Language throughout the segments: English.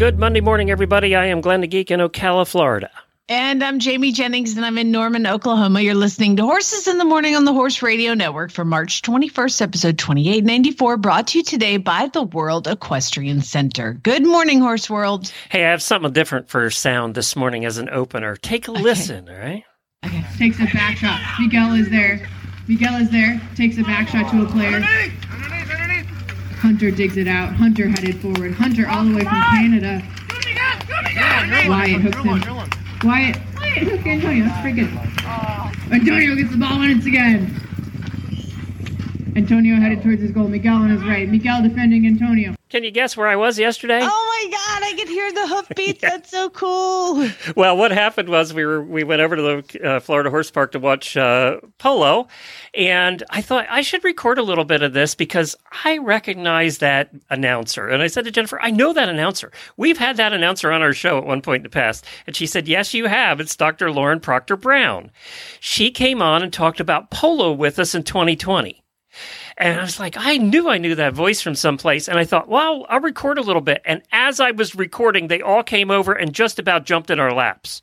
Good Monday morning, everybody. I am Glenn the Geek in Ocala, Florida. And I'm Jamie Jennings, and I'm in Norman, Oklahoma. You're listening to Horses in the Morning on the Horse Radio Network for March 21st, episode 2894, brought to you today by the World Equestrian Center. Good morning, Horse World. Hey, I have something different for sound this morning as an opener. Take a listen, all right? Okay. takes a back shot. Miguel is there. Miguel is there. Takes a back shot to a player. Hunter digs it out. Hunter headed forward. Hunter all the way from Canada. Wyatt hooks him. Wyatt. Wyatt hooked Antonio. That's pretty good. Antonio gets the ball once again. Antonio headed towards his goal. Miguel on his right. Miguel defending Antonio. Can you guess where I was yesterday? Oh my God, I could hear the hoofbeats. That's so cool. Well, what happened was we were we went over to the uh, Florida Horse Park to watch uh, polo, and I thought I should record a little bit of this because I recognize that announcer. And I said to Jennifer, "I know that announcer. We've had that announcer on our show at one point in the past." And she said, "Yes, you have. It's Dr. Lauren Proctor Brown. She came on and talked about polo with us in 2020." And I was like, I knew I knew that voice from someplace. And I thought, well, I'll record a little bit. And as I was recording, they all came over and just about jumped in our laps.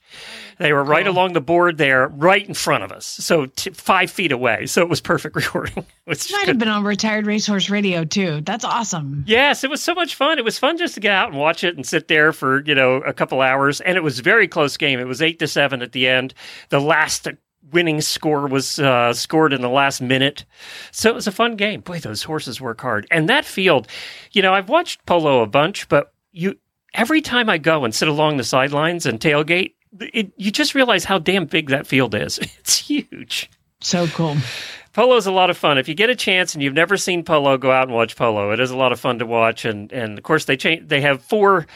They were right oh. along the board there, right in front of us. So t- five feet away. So it was perfect recording. It Might good. have been on Retired Racehorse Radio, too. That's awesome. Yes, it was so much fun. It was fun just to get out and watch it and sit there for, you know, a couple hours. And it was a very close game. It was eight to seven at the end. The last winning score was uh, scored in the last minute. So it was a fun game. Boy, those horses work hard. And that field, you know, I've watched polo a bunch, but you every time I go and sit along the sidelines and tailgate, it, you just realize how damn big that field is. It's huge. So cool. Polo is a lot of fun. If you get a chance and you've never seen polo, go out and watch polo. It is a lot of fun to watch, and and of course they change. They have four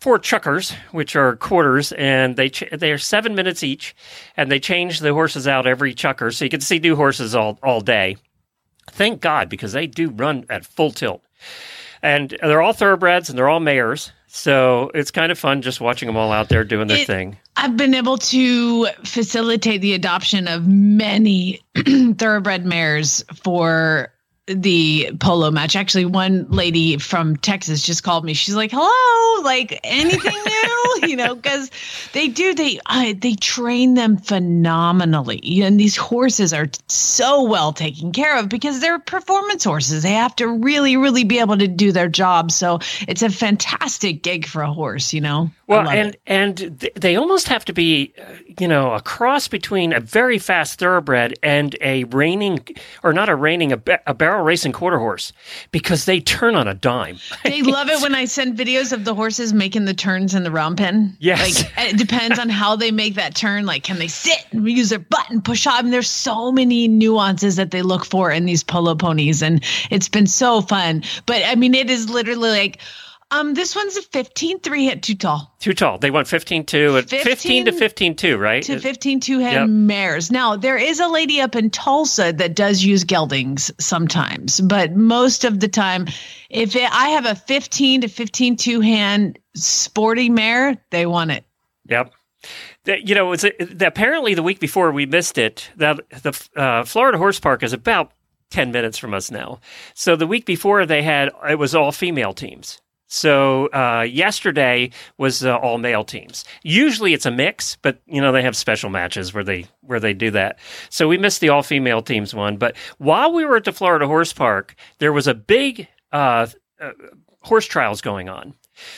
four chukkers, which are quarters, and they ch- they are seven minutes each, and they change the horses out every chukker, so you can see new horses all all day. Thank God, because they do run at full tilt, and they're all thoroughbreds and they're all mares. So it's kind of fun just watching them all out there doing their It- thing. I've been able to facilitate the adoption of many thoroughbred mares for the polo match. Actually, one lady from Texas just called me. She's like, "Hello, like anything new?" you know, because they do. They uh, they train them phenomenally, and these horses are so well taken care of because they're performance horses. They have to really, really be able to do their job. So it's a fantastic gig for a horse. You know. I Well, and it. and th- they almost have to be, uh, you know, a cross between a very fast thoroughbred and a reining, or not a reining, a, ba- a barrel racing quarter horse, because they turn on a dime. They love it when I send videos of the horses making the turns in the round pen. Yes. Like it depends on how they make that turn. Like, can they sit and use their butt and push up? And there's so many nuances that they look for in these polo ponies. And it's been so fun. But I mean, it is literally like, um, this one's a 15 3 hit too tall Too tall. They went 15 2 at 15 to 15 15 2, right? to 15 two head Yep. mares. Now, there is a lady up in Tulsa that does use geldings sometimes, but most of the time, if it, I have a 15 to 15 two hand sporty mare, they want it. Yep. That- You know, it's a, apparently the week before we missed it. That the uh, Florida Horse Park is about ten minutes from us now. So the week before they had it was all female teams. So uh, yesterday was uh, all male teams. Usually it's a mix, but you know they have special matches where they where they do that. So we missed the all female teams one. But while we were at the Florida Horse Park, there was a big uh, uh, horse trials going on.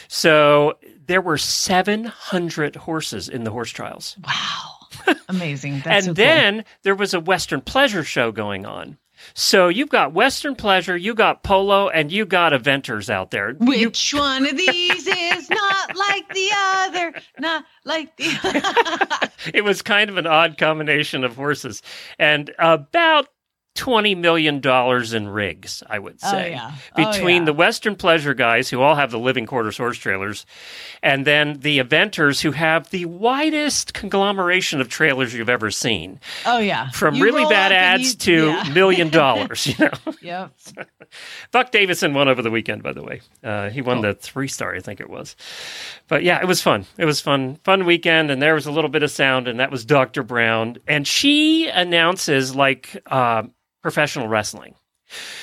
So there were 700 horses in the horse trials. Wow. Amazing. That's and so cool. then there was a Western pleasure show going on. So you've got Western pleasure, you got polo, and you got eventers out there. You- Which one of these is not like the other? Not like the it was kind of an odd combination of horses. And about twenty million dollars in rigs. I would Oh, say yeah. Oh, between yeah. the Western Pleasure guys who all have the living quarters horse trailers, and then the eventers who have the widest conglomeration of trailers you've ever seen, Oh yeah. from You really bad ads you- to yeah. million dollars. You know, Yep. Buck Davidson won over the weekend. By the way, uh, he won the three star, I think it was. But yeah, it was fun. It was fun, fun weekend, and there was a little bit of sound, and that was Dr. Brown, and she announces like uh, professional wrestling.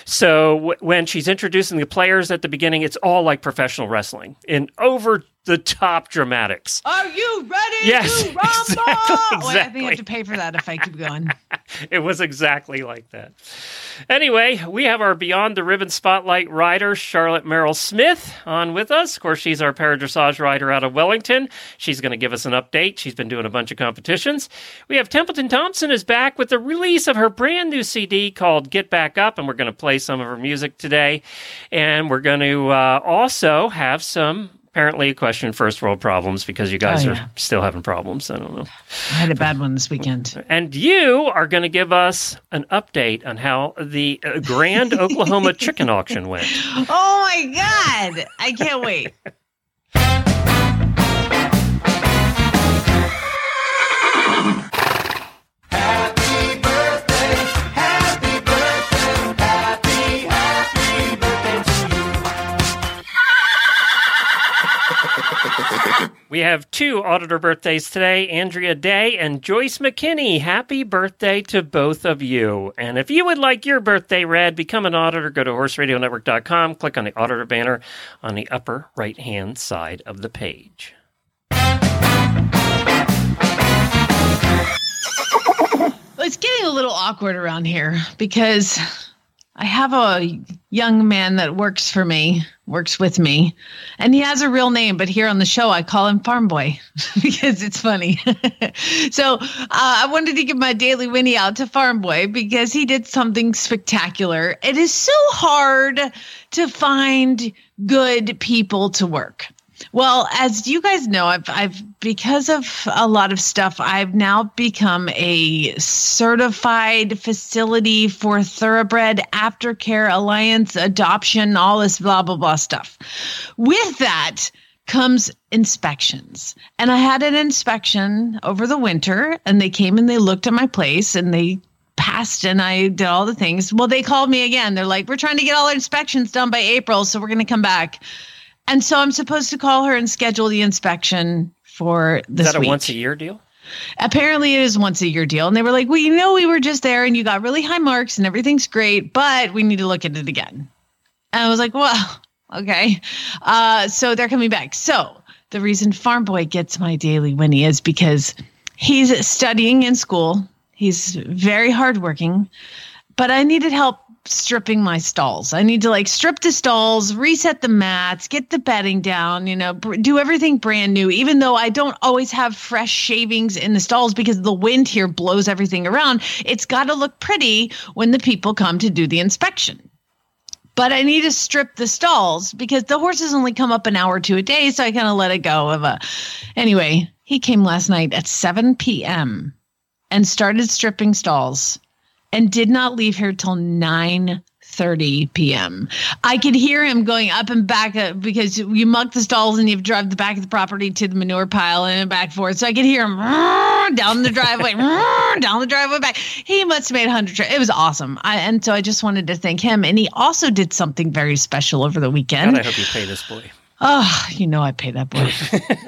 So w- when she's introducing the players at the beginning, it's all like professional wrestling in over the top dramatics. Are you ready Yes, to rumble? exactly, Wait, I think I have to pay for that if I keep going. It was exactly like that. Anyway, we have our Beyond the Ribbon Spotlight rider, Charlotte Merle-Smith, on with us. Of course, she's our paradressage rider out of Wellington. She's going to give us an update. She's been doing a bunch of competitions. We have Templeton Thompson is back with the release of her brand new CD called Get Back Up, and we're going to play some of her music today. And we're going to uh, also have some. Apparently, Equestrian first world problems because you guys Oh, are yeah. still having problems. I don't know. I had a bad one this weekend. And you are going to give us an update on how the uh, Grand Oklahoma chicken auction went. Oh my god! I can't wait. We have two auditor birthdays today Andrea Day and Joyce McKinney. Happy birthday to both of you. And if you would like your birthday read, become an auditor. Go to horseradionetwork.com, click on the auditor banner on the upper right hand side of the page. It's getting a little awkward around here because I have a young man that works for me, works with me, and he has a real name, but here on the show I call him Farm Boy because it's funny. so uh, I wanted to give my daily Whinny out to Farm Boy because he did something spectacular. It is so hard to find good people to work. Well, as you guys know, I've I've because of a lot of stuff, I've now become a certified facility for thoroughbred aftercare alliance adoption, all this blah blah blah stuff. With that comes inspections. And I had an inspection over the winter and they came and they looked at my place and they passed and I did all the things. Well, they called me again. They're like, "We're trying to get all our inspections done by April, so we're going to come back." And so I'm supposed to call her and schedule the inspection for this Is that a week. once a year deal? Apparently, it is once a year deal, and they were like, "Well, you know, we were just there, and you got really high marks, and everything's great, but we need to look at it again." And I was like, "Well, okay." Uh, so they're coming back. So the reason Farm Boy gets my daily Whinny is because he's studying in school. He's very hardworking, but I needed help stripping my stalls. I need to like strip the stalls, reset the mats, get the bedding down, you know, br- do everything brand new, even though I don't always have fresh shavings in the stalls because the wind here blows everything around. It's got to look pretty when the people come to do the inspection. But I need to strip the stalls because the horses only come up an hour or two a day, so I kind of let it go. Of a anyway, he came last night at 7 p.m. and started stripping stalls and did not leave here till 9 30 p.m. I could hear him going up and back uh, because you muck the stalls and you drive the back of the property to the manure pile and back forth. So I could hear him down the driveway, down the driveway back. He must have made 100 trips. It was awesome. I, and so I just wanted to thank him. And he also did something very special over the weekend. God, I hope you pay this boy. Oh, you know I pay that boy.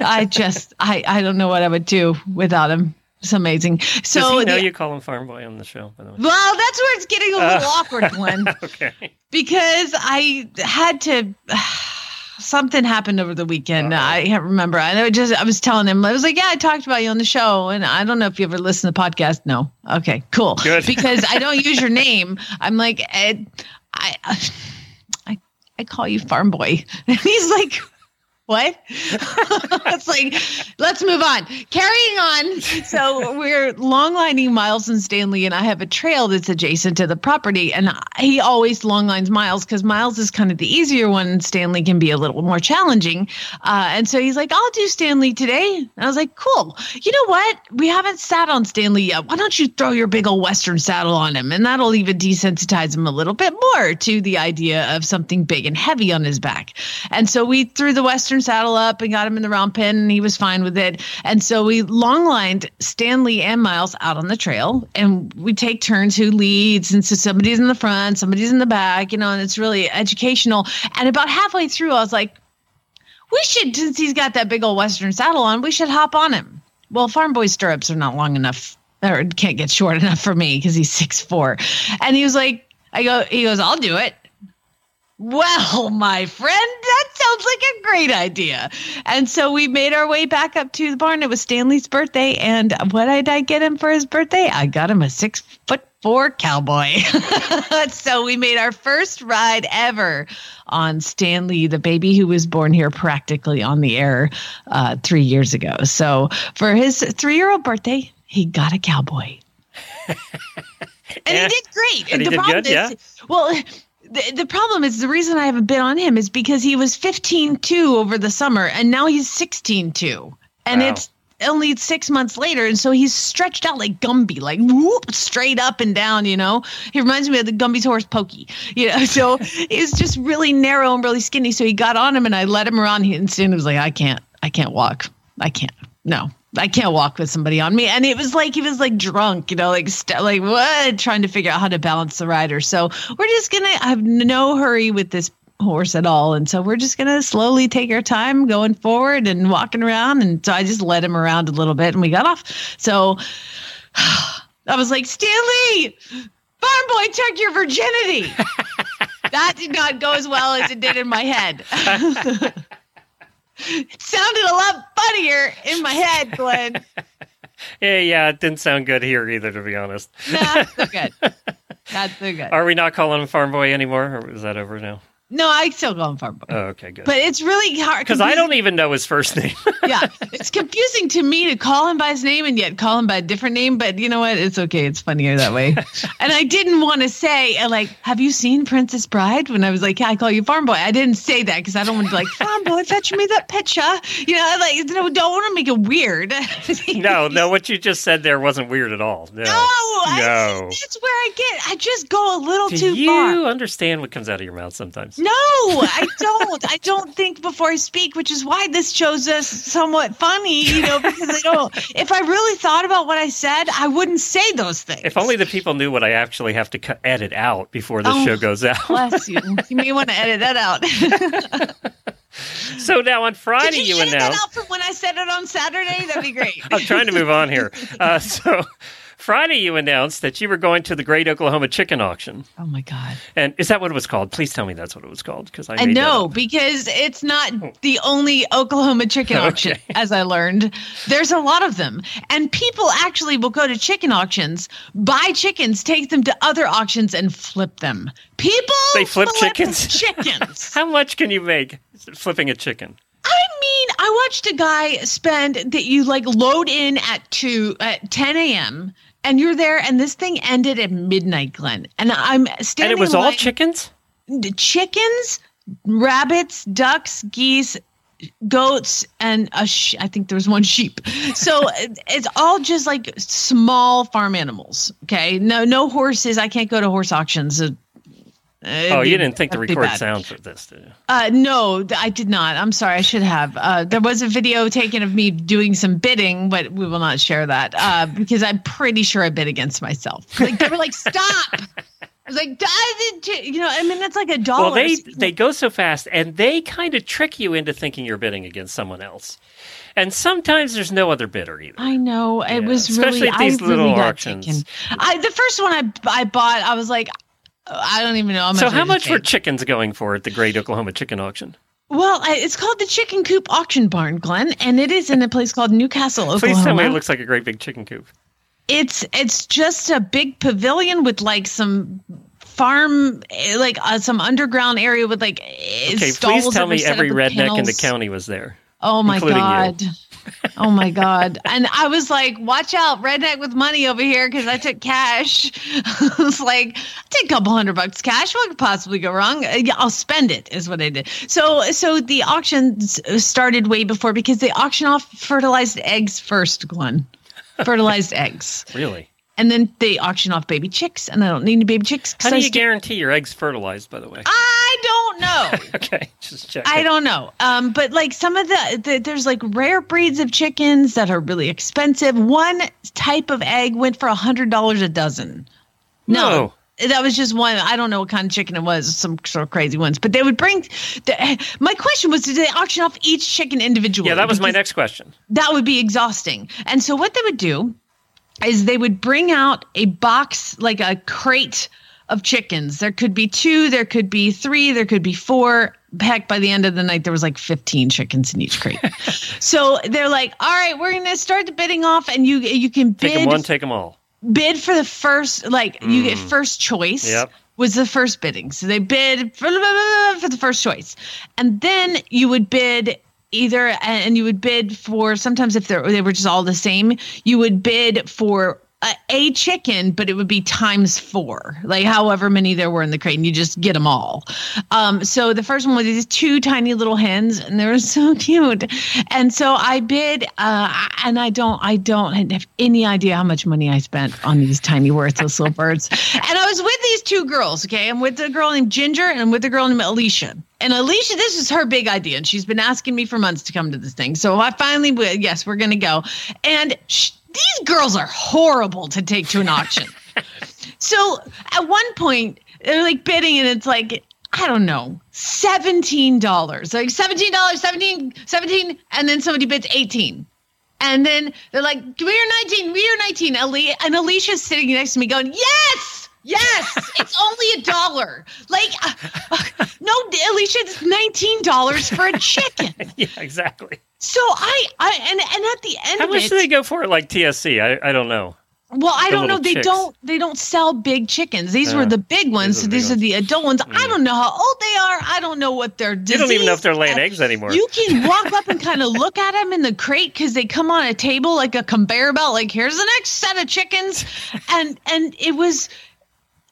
I just I I don't know what I would do without him. It's amazing. So Does he know the- you call him Farm Boy on the show? By the way. well, that's where it's getting a little oh. awkward, Glenn, Okay. because I had to. Something happened over the weekend. I can't remember. I just I was telling him I was like, yeah, I talked about you on the show, and I don't know if you ever listen to the podcast. No, okay, cool. Good. because I don't use your name. I'm like, Ed, I, I, I call you Farm Boy, and he's like, what? it's like, let's move on. Carrying on. So we're long lining Miles and Stanley, and I have a trail that's adjacent to the property. And he always long lines Miles because Miles is kind of the easier one, and Stanley can be a little more challenging. Uh, and so he's like, I'll do Stanley today. And I was like, cool. You know what? We haven't sat on Stanley yet. Why don't you throw your big old Western saddle on him? And that'll even desensitize him a little bit more to the idea of something big and heavy on his back. And so we threw the Western saddle up and got him in the round pen, and he was fine with it. And so we long lined Stanley and Miles out on the trail, and we take turns who leads. And so somebody's in the front, somebody's in the back, you know, and it's really educational. And about halfway through, I was like, we should, since he's got that big old Western saddle on, we should hop on him. Well, Farm Boy stirrups are not long enough or can't get short enough for me because he's six four. And he was like, I go, he goes, I'll do it. Well, my friend, that sounds like a great idea. And so we made our way back up to the barn. It was Stanley's birthday. And what did I get him for his birthday? I got him a six foot four cowboy. so we made our first ride ever on Stanley, the baby who was born here practically on the air uh, three years ago. So for his three year old birthday, he got a cowboy. and And- he did great. and he the did problem good, yeah? is, well, the, the problem is the reason I haven't been on him is because he was 15 2 over the summer and now he's 16 2. And Wow. it's only six months later. And so he's stretched out like Gumby, like whoop, straight up and down, you know? He reminds me of the Gumby's horse Pokey, you know? So he's just really narrow and really skinny. So he got on him and I let him around. And Stan was like, I can't, I can't walk. I can't. No, I can't walk with somebody on me. And it was like he was like drunk, you know, like st- like what, trying to figure out how to balance the rider. So we're just gonna have no hurry with this horse at all, and so we're just gonna slowly take our time going forward and walking around. And so I just led him around a little bit, and we got off. So I was like, Stanley, Farm Boy took your virginity. that did not go as well as it did in my head. it sounded a lot funnier in my head, Glenn. Yeah, yeah, it didn't sound good here either, to be honest. Not so good. Not so good. Are we not calling him Farm Boy anymore, or is that over now? No, I still call him Farm Boy. Oh, okay, good. but it's really hard Because I don't even know his first name. yeah, it's confusing to me to call him by his name and yet call him by a different name. But you know what? It's okay. It's funnier that way. and I didn't want to say uh, like, "Have you seen Princess Bride?" When I was like, "Yeah, I call you Farm Boy." I didn't say that because I don't want to be like Farm Boy. Fetch me that picture. You know, like no, don't want to make it weird. no, no, what you just said there wasn't weird at all. No. No, I, No. that's where I get. I just go a little Do too you far. You understand what comes out of your mouth sometimes? No, I don't. I don't think before I speak, which is why this shows us somewhat funny, you know, because I don't. If I really thought about what I said, I wouldn't say those things. If only the people knew what I actually have to cut, edit out before this Oh. show goes out. Bless you. You may want to edit that out. so now on Friday, Did you, you edit that out from when I said it on Saturday? That'd be great. I'm trying to move on here. Uh, so Friday, you announced that you were going to the Great Oklahoma Chicken Auction. Oh my god. And is that what it was called? Please tell me that's what it was called because I, uh, I know because it's not oh. the only Oklahoma chicken auction, Okay. as I learned. There's a lot of them. And people actually will go to chicken auctions, buy chickens, take them to other auctions, and flip them. People They flip chickens? Chickens. How much can you make flipping a chicken? I mean, I watched a guy spend that you like load in at two at 10 a.m. and you're there, and this thing ended at midnight, Glenn. And I'm standing. And it was all line- chickens? chickens, rabbits, ducks, geese, goats, and a sh- I think there was one sheep. So it's all just like small farm animals. Okay, no, no horses. I can't go to horse auctions. Uh, Oh, you didn't think to record bad. sound for this, did you? Uh, no, I did not. I'm sorry. I should have. Uh, there was a video taken of me doing some bidding, but we will not share that uh, because I'm pretty sure I bid against myself. Like they were like, "Stop!" I was like, "Does it?" You know, I mean, that's like a dollar. Well, they they go so fast, and they kind of trick you into thinking you're bidding against someone else. And sometimes there's no other bidder either. I know it Yeah, was especially really. at these I little got auctions. I the first one I I bought, I was like, I don't even know how much. So how much were chickens going for at the Great Oklahoma Chicken Auction? well, I, it's called the Chicken Coop Auction Barn, Glenn, and it is in a place called Newcastle, Oklahoma. Please tell me it looks like a great big chicken coop. It's it's just a big pavilion with like some farm, eh, like uh, some underground area with like eh, Okay, stalls please tell me every redneck in the county was there. Oh my god! you. Oh my god. And I was like, watch out, redneck with money over here because I took cash. I was like, take a couple hundred bucks cash. What could possibly go wrong? Uh, I'll spend it is what I did. So so the auctions started way before because they auction off fertilized eggs first, Glenn. Fertilized eggs. Really? And then they auction off baby chicks, and I don't need any baby chicks. How do you st- guarantee your eggs fertilized? By the way. I don't know. Okay, just check. I don't know. Um, but like some of the, the there's like rare breeds of chickens that are really expensive. One type of egg went for a hundred dollars a dozen. No. That was just one. I don't know what kind of chicken it was. Some sort of crazy ones, but they would bring. The, my question was, did they auction off each chicken individually? Yeah, that was my next question. that would be exhausting. And so what they would do is they would bring out a box, like a crate of chickens. There could be two, there could be three, there could be four. Heck, by the end of the night, there was like 15 chickens in each crate. so they're like, all right, we're gonna start the bidding off, and you you can Take them bid one, take them all. bid for the first like you get first choice Mm. Yep. was the first bidding so they bid for, the first choice and then you would bid either and you would bid for sometimes if they're, they were just all the same you would bid for a, a chicken but it would be times four like however many there were in the crate and you just get them all. Um so the first one was these two tiny little hens and they were so cute. And so i bid uh and i don't i don't have any idea how much money i spent on these tiny worthless little birds. And i was with these two girls okay? I'm with a girl named ginger and i'm with a girl named alicia. And Alicia, this is her big idea, and she's been asking me for months to come to this thing. So I finally, yes, we're going to go. And sh- these girls are horrible to take to an auction. so at one point, they're like bidding, and it's like, I don't know, $17. Like $17, 17, 17, and then somebody bids 18. And then they're like, we're 19, we're 19. Ali- and Alicia's sitting next to me going, yes, yes, it's only a dollar. Like, uh, uh, no, Alicia, it's $19 for a chicken. Yeah, exactly. So I, I, and, and at the end How of much it, do they go for it? like TSC? I, I don't know. well, I the don't know. They chicks? don't. They don't sell big chickens. These Uh, were the big ones. are So these are the adult ones. I don't know how old they are. I don't know what they're. You don't even know if they're laying eggs anymore. You can walk up and kind of look at them in the crate because they come on a table like a conveyor belt. Like here's the next set of chickens, and and it was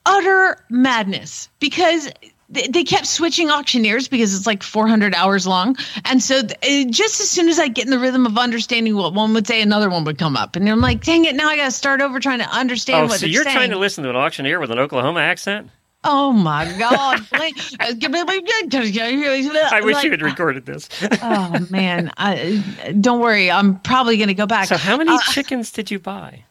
utter madness because they, kept switching auctioneers because it's like 400 hours long and so it, just as soon as i get in the rhythm of understanding what one would say another one would come up and i'm like dang it now i gotta start over trying to understand oh, what so you're saying trying to listen to an auctioneer with an Oklahoma accent? oh my god i wish you had recorded this. oh man I, don't worry i'm probably gonna go back so, how many Uh, chickens did you buy?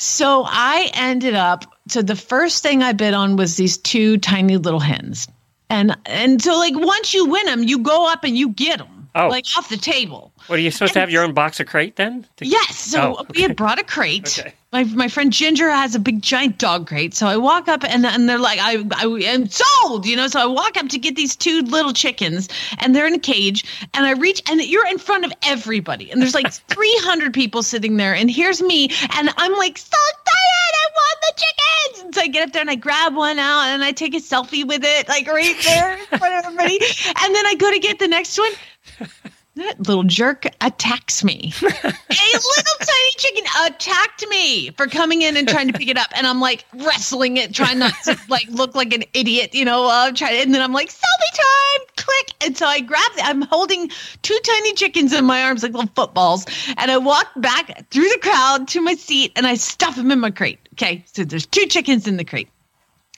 So I ended up. So the first thing I bid on was these two tiny little hens, and and so like once you win them, you go up and you get them Oh. like off the table. What are you supposed to have your own box of crate then? To- Yes. So Oh, we had brought a crate. Okay. My, my friend Ginger has a big giant dog crate. So I walk up and, and they're like, I, I am sold, you know? So I walk up to get these two little chickens and they're in a cage and I reach and you're in front of everybody. And there's like 300 people sitting there. And here's me. And I'm like, so excited. Want the chickens. And so I get up there and I grab one out and I take a selfie with it, like right there in front of everybody. And then I go to get the next one. That little jerk attacks me. a little tiny chicken attacked me for coming in and trying to pick it up, and I'm like wrestling it, trying not to like look like an idiot, you know. Uh, trying, and then I'm like, selfie time, click, and so I grab. I'm holding two tiny chickens in my arms like little footballs, and I walk back through the crowd to my seat, and I stuff them in my crate. Okay, so there's two chickens in the crate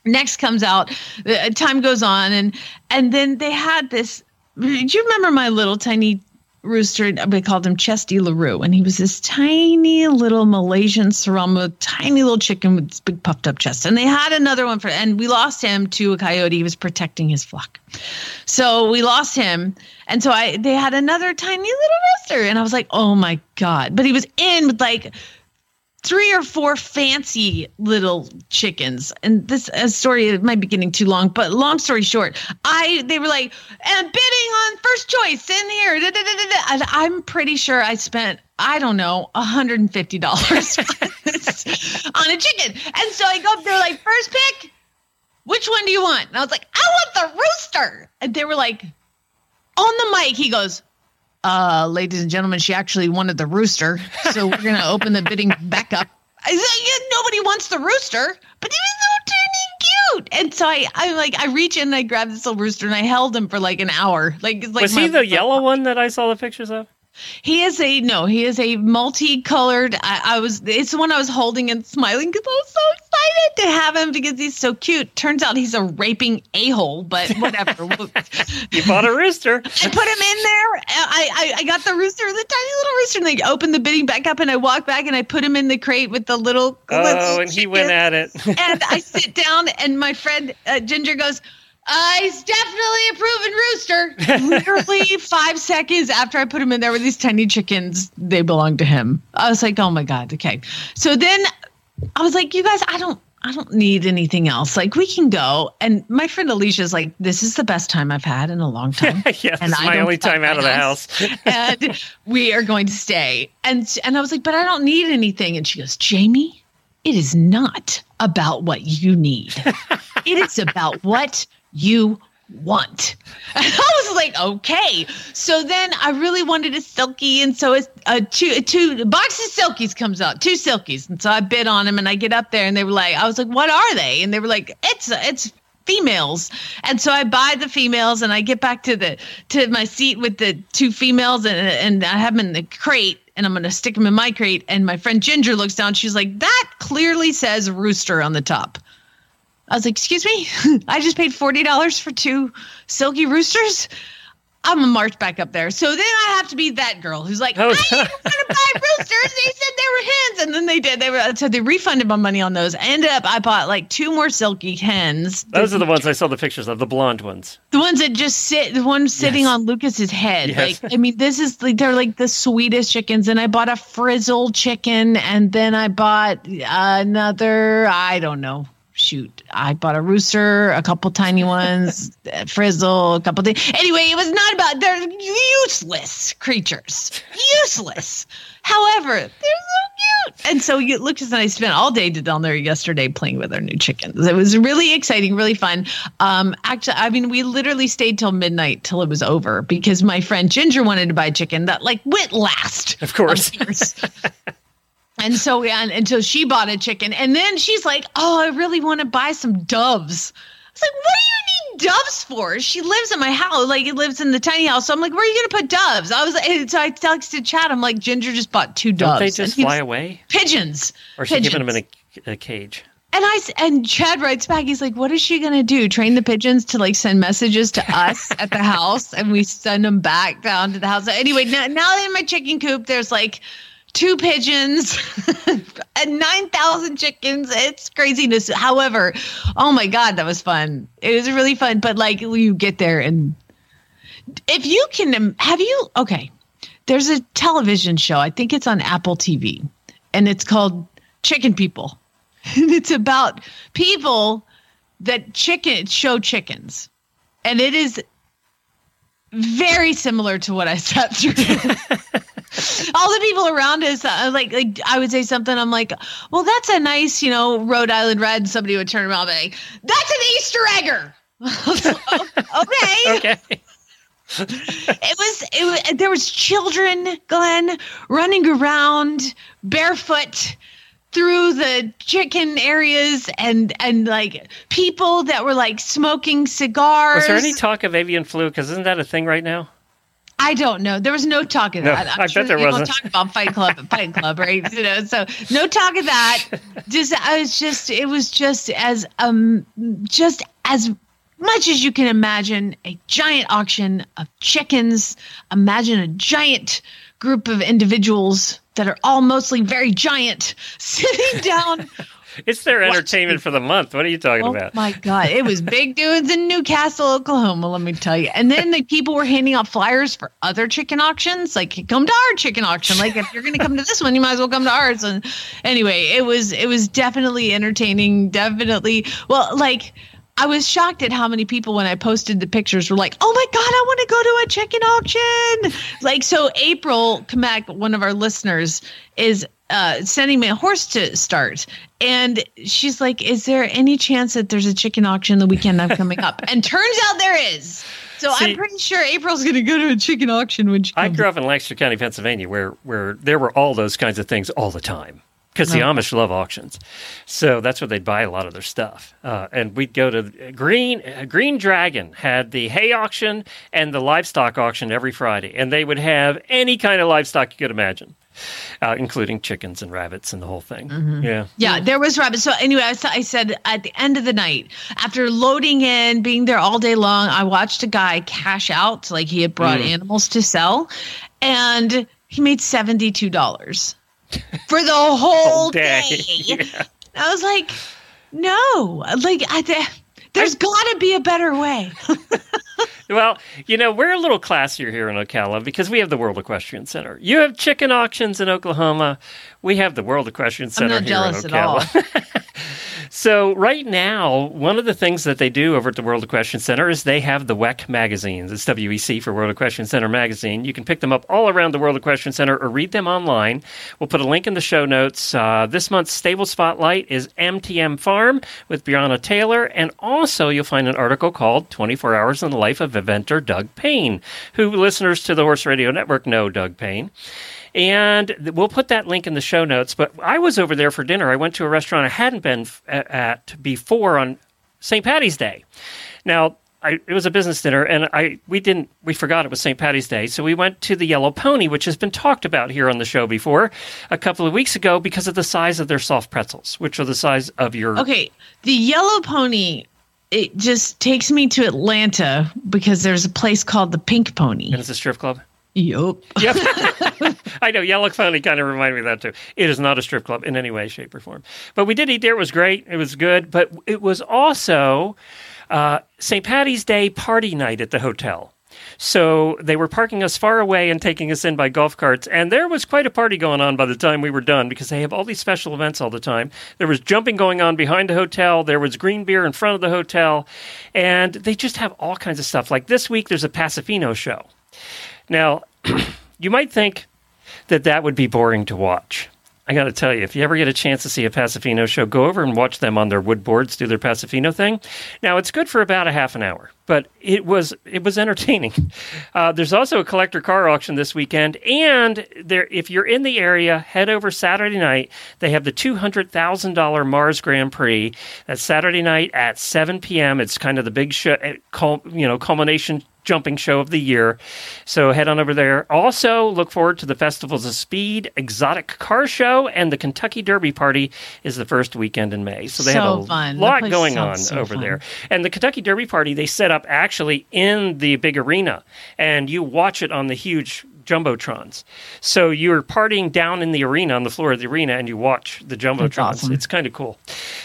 next comes out uh, time goes on and and then they had this do you remember my little tiny rooster we called him chesty larue and he was this tiny little malaysian serama tiny little chicken with big puffed up chest. And they had another one for and we lost him to a coyote. He was protecting his flock. So we lost him. And so i they had another tiny little rooster. And i was like oh my god. But he was in with like three or four fancy little chickens and this a story it might be getting too long but long story short i they were like and I'm bidding on first choice in here da, da, da, da, da." and i'm pretty sure i spent i don't know $150 on a chicken and so i go up there like first pick which one do you want? And I was like, I want the rooster. And they were like, on the mic, he goes, uh, ladies and gentlemen, she actually wanted the rooster. So we're going to open the bidding back up. I said, yeah, nobody wants the rooster, but he was so tiny cute. And so I, I like, I reach in and I grab this little rooster and I held him for like an hour. Like, like Was my- he the yellow one that I saw the pictures of? He is a no. He is a multicolored. I, I was. It's the one I was holding and smiling because I was so excited to have him because he's so cute. Turns out he's a raping a hole, but whatever. You bought a rooster. I put him in there. I, I I got the rooster, the tiny little rooster, and they opened the bidding back up, and I walked back and I put him in the crate with the little. Oh, and he went at it. and I sit down, and my friend uh, Ginger goes. Uh, he's definitely a proven rooster. Literally five seconds after I put him in there with these tiny chickens, they belong to him. I was like, oh my god, okay. So then I was like, you guys, I don't, I don't need anything else. Like we can go. And my friend Alicia's like, this is the best time I've had in a long time. yeah, And I my only time out of the house. and we are going to stay. And and I was like, but I don't need anything. And she goes, Jamie, it is not about what you need. it is about what you want. And I was like, okay. So then I really wanted a silky, and so it's uh, two two boxes of silkies comes out, two silkies, and so I bid on them, and I get up there, and they were like, I was like, what are they? And they were like, it's it's females and so i buy the females and i get back to the to my seat with the two females and and i have them in the crate and i'm going to stick them in my crate and my friend ginger looks down she's like that clearly says rooster on the top i was like excuse me i just paid $40 for two silky roosters i'm gonna march back up there so then i have to be that girl who's like Oh, i didn't want to buy roosters they said they were hens and then they did they were so they refunded my money on those I ended up i bought like two more silky hens Those are the ones I saw the pictures of, the blonde ones. the ones that just sit, the ones sitting Yes. on Lucas's head. Yes. Like, I mean, this is like they're like the sweetest chickens. And I bought a frizzle chicken, and then I bought another. I don't know. Shoot, I bought a rooster, a couple tiny ones, a frizzle, a couple things. Anyway, it was not about. They're useless creatures. Useless. However, they're so cute. And so you, Lucas and I spent all day down there yesterday playing with our new chickens. It was really exciting, really fun. Um, actually, I mean, we literally stayed till midnight till it was over because my friend Ginger wanted to buy a chicken that like went last. Of course. And so, yeah, and, until she bought a chicken, and then she's like, "Oh, I really want to buy some doves." I was like, "What do you need doves for?" She lives in my house, like it lives in the tiny house. So I'm like, "Where are you gonna put doves?" I was, and so I texted Chad. I'm like, "Ginger just bought two Don't doves." they And just fly away? Pigeons. Or is she keeping them in a, a cage? And I and Chad writes back. He's like, "What is she gonna do? Train the pigeons to like send messages to us at the house, and we send them back down to the house." Anyway, now, now in my chicken coop, there's like two pigeons and nine thousand chickens. It's craziness. However, oh my god, that was fun. It was really fun. But like, you get there and if you can, have you? Okay, there's a television show. I think it's on Apple TV, and it's called Chicken People. and it's about people that chicken show chickens and it is very similar to what i sat through all the people around us uh, like like i would say something i'm like well that's a nice you know rhode island red somebody would turn around and be like that's an easter egger okay Okay. it was it was there was children glenn running around barefoot through the chicken areas and and like people that were like smoking cigars Was there any talk of avian flu? Because isn't that a thing right now? I don't know. There was no talk of No, that. I'm I sure bet there you wasn't. Talk about Fight Club Fight Club, right? You know, so no talk of that. Just I was just it was just as um just as much as you can imagine a giant auction of chickens. Imagine a giant group of individuals that are all mostly very giant sitting down It's their entertainment for the month. What are you talking Oh about? my god, it was big dudes in Newcastle, Oklahoma. Let me tell you. And then the people were handing out flyers for other chicken auctions. Like, come to our chicken auction. Like, if you're going to come to this one, you might as well come to ours. And anyway, it was it was definitely entertaining. Definitely. Well, like. I was shocked at how many people, when I posted the pictures, were like, "Oh my god, I want to go to a chicken auction. Like, so April Kamek, one of our listeners, is uh, sending me a horse to start. And she's like, Is there any chance that there's a chicken auction the weekend I'm coming up? and turns out there is. So See- I'm pretty sure April's going to go to a chicken auction when she I grew up in Lancaster County, Pennsylvania, where where there were all those kinds of things all the time because the Amish love auctions. So that's where they'd buy a lot of their stuff. Uh, and we'd go to Green uh, Green Dragon had the hay auction and the livestock auction every Friday, and they would have any kind of livestock you could imagine, uh, including chickens and rabbits and the whole thing. Yeah. Yeah, there was rabbits. So anyway, I said at the end of the night, after loading in, being there all day long, I watched a guy cash out, like he had brought animals to sell, and he made seventy two dollars for the whole day. day. I was like, no, like I. th- There's got to be a better way. Well, you know, we're a little classier here in Ocala because we have the World Equestrian Center. You have chicken auctions in Oklahoma. We have the World Equestrian I'm Center not here jealous in at all. So right now, one of the things that they do over at the World Equestrian Center is they have the WEC magazines. It's WEC for World Equestrian Center magazine. You can pick them up all around the World Equestrian Center or read them online. We'll put a link in the show notes. Uh, this month's stable spotlight is MTM Farm with Brianna Taylor, and also you'll find an article called "24 Hours in the Life of Eventer Doug Payne," who listeners to the Horse Radio Network know Doug Payne. And we'll put that link in the show notes. But I was over there for dinner. I went to a restaurant I hadn't been f- at before on St. Patty's Day. Now, I, it was a business dinner, and I we didn't we forgot it was St. Patty's Day, so we went to the Yellow Pony, which has been talked about here on the show before a couple of weeks ago because of the size of their soft pretzels, which are the size of your Okay, the yellow pony. It just takes me to Atlanta because there's a place called the Pink Pony. and it's a strip club. Yup. Yep. I know. Yellow Pony kind of reminded me of that too. It is not a strip club in any way, shape, or form. But we did eat there. It was great. It was good. But it was also uh, St. Patty's Day party night at the hotel. So they were parking us far away and taking us in by golf carts. And there was quite a party going on by the time we were done because they have all these special events all the time. There was jumping going on behind the hotel, there was green beer in front of the hotel, and they just have all kinds of stuff. Like this week, there's a Paso Fino show. Now, you might think that that would be boring to watch. I got to tell you, if you ever get a chance to see a Paso Fino show, go over and watch them on their wood boards do their Paso Fino thing. Now, it's good for about a half an hour, but it was it was entertaining. Uh, there's also a collector car auction this weekend, and there, if you're in the area, head over Saturday night. They have the two hundred thousand dollar Mars Grand Prix. That's Saturday night at seven p.m. It's kind of the big show, eh, you know, culmination jumping show of the year. So head on over there. Also, look forward to the Festivals of Speed, Exotic Car Show, and the Kentucky Derby Party is the first weekend in May. So they So have a fun. Lot going on so over fun. there. And the Kentucky Derby Party, they set up actually in the big arena, and you watch it on the huge jumbotrons. So you're partying down in the arena on the floor of the arena, and you watch the jumbotrons. awesome. It's kind of cool.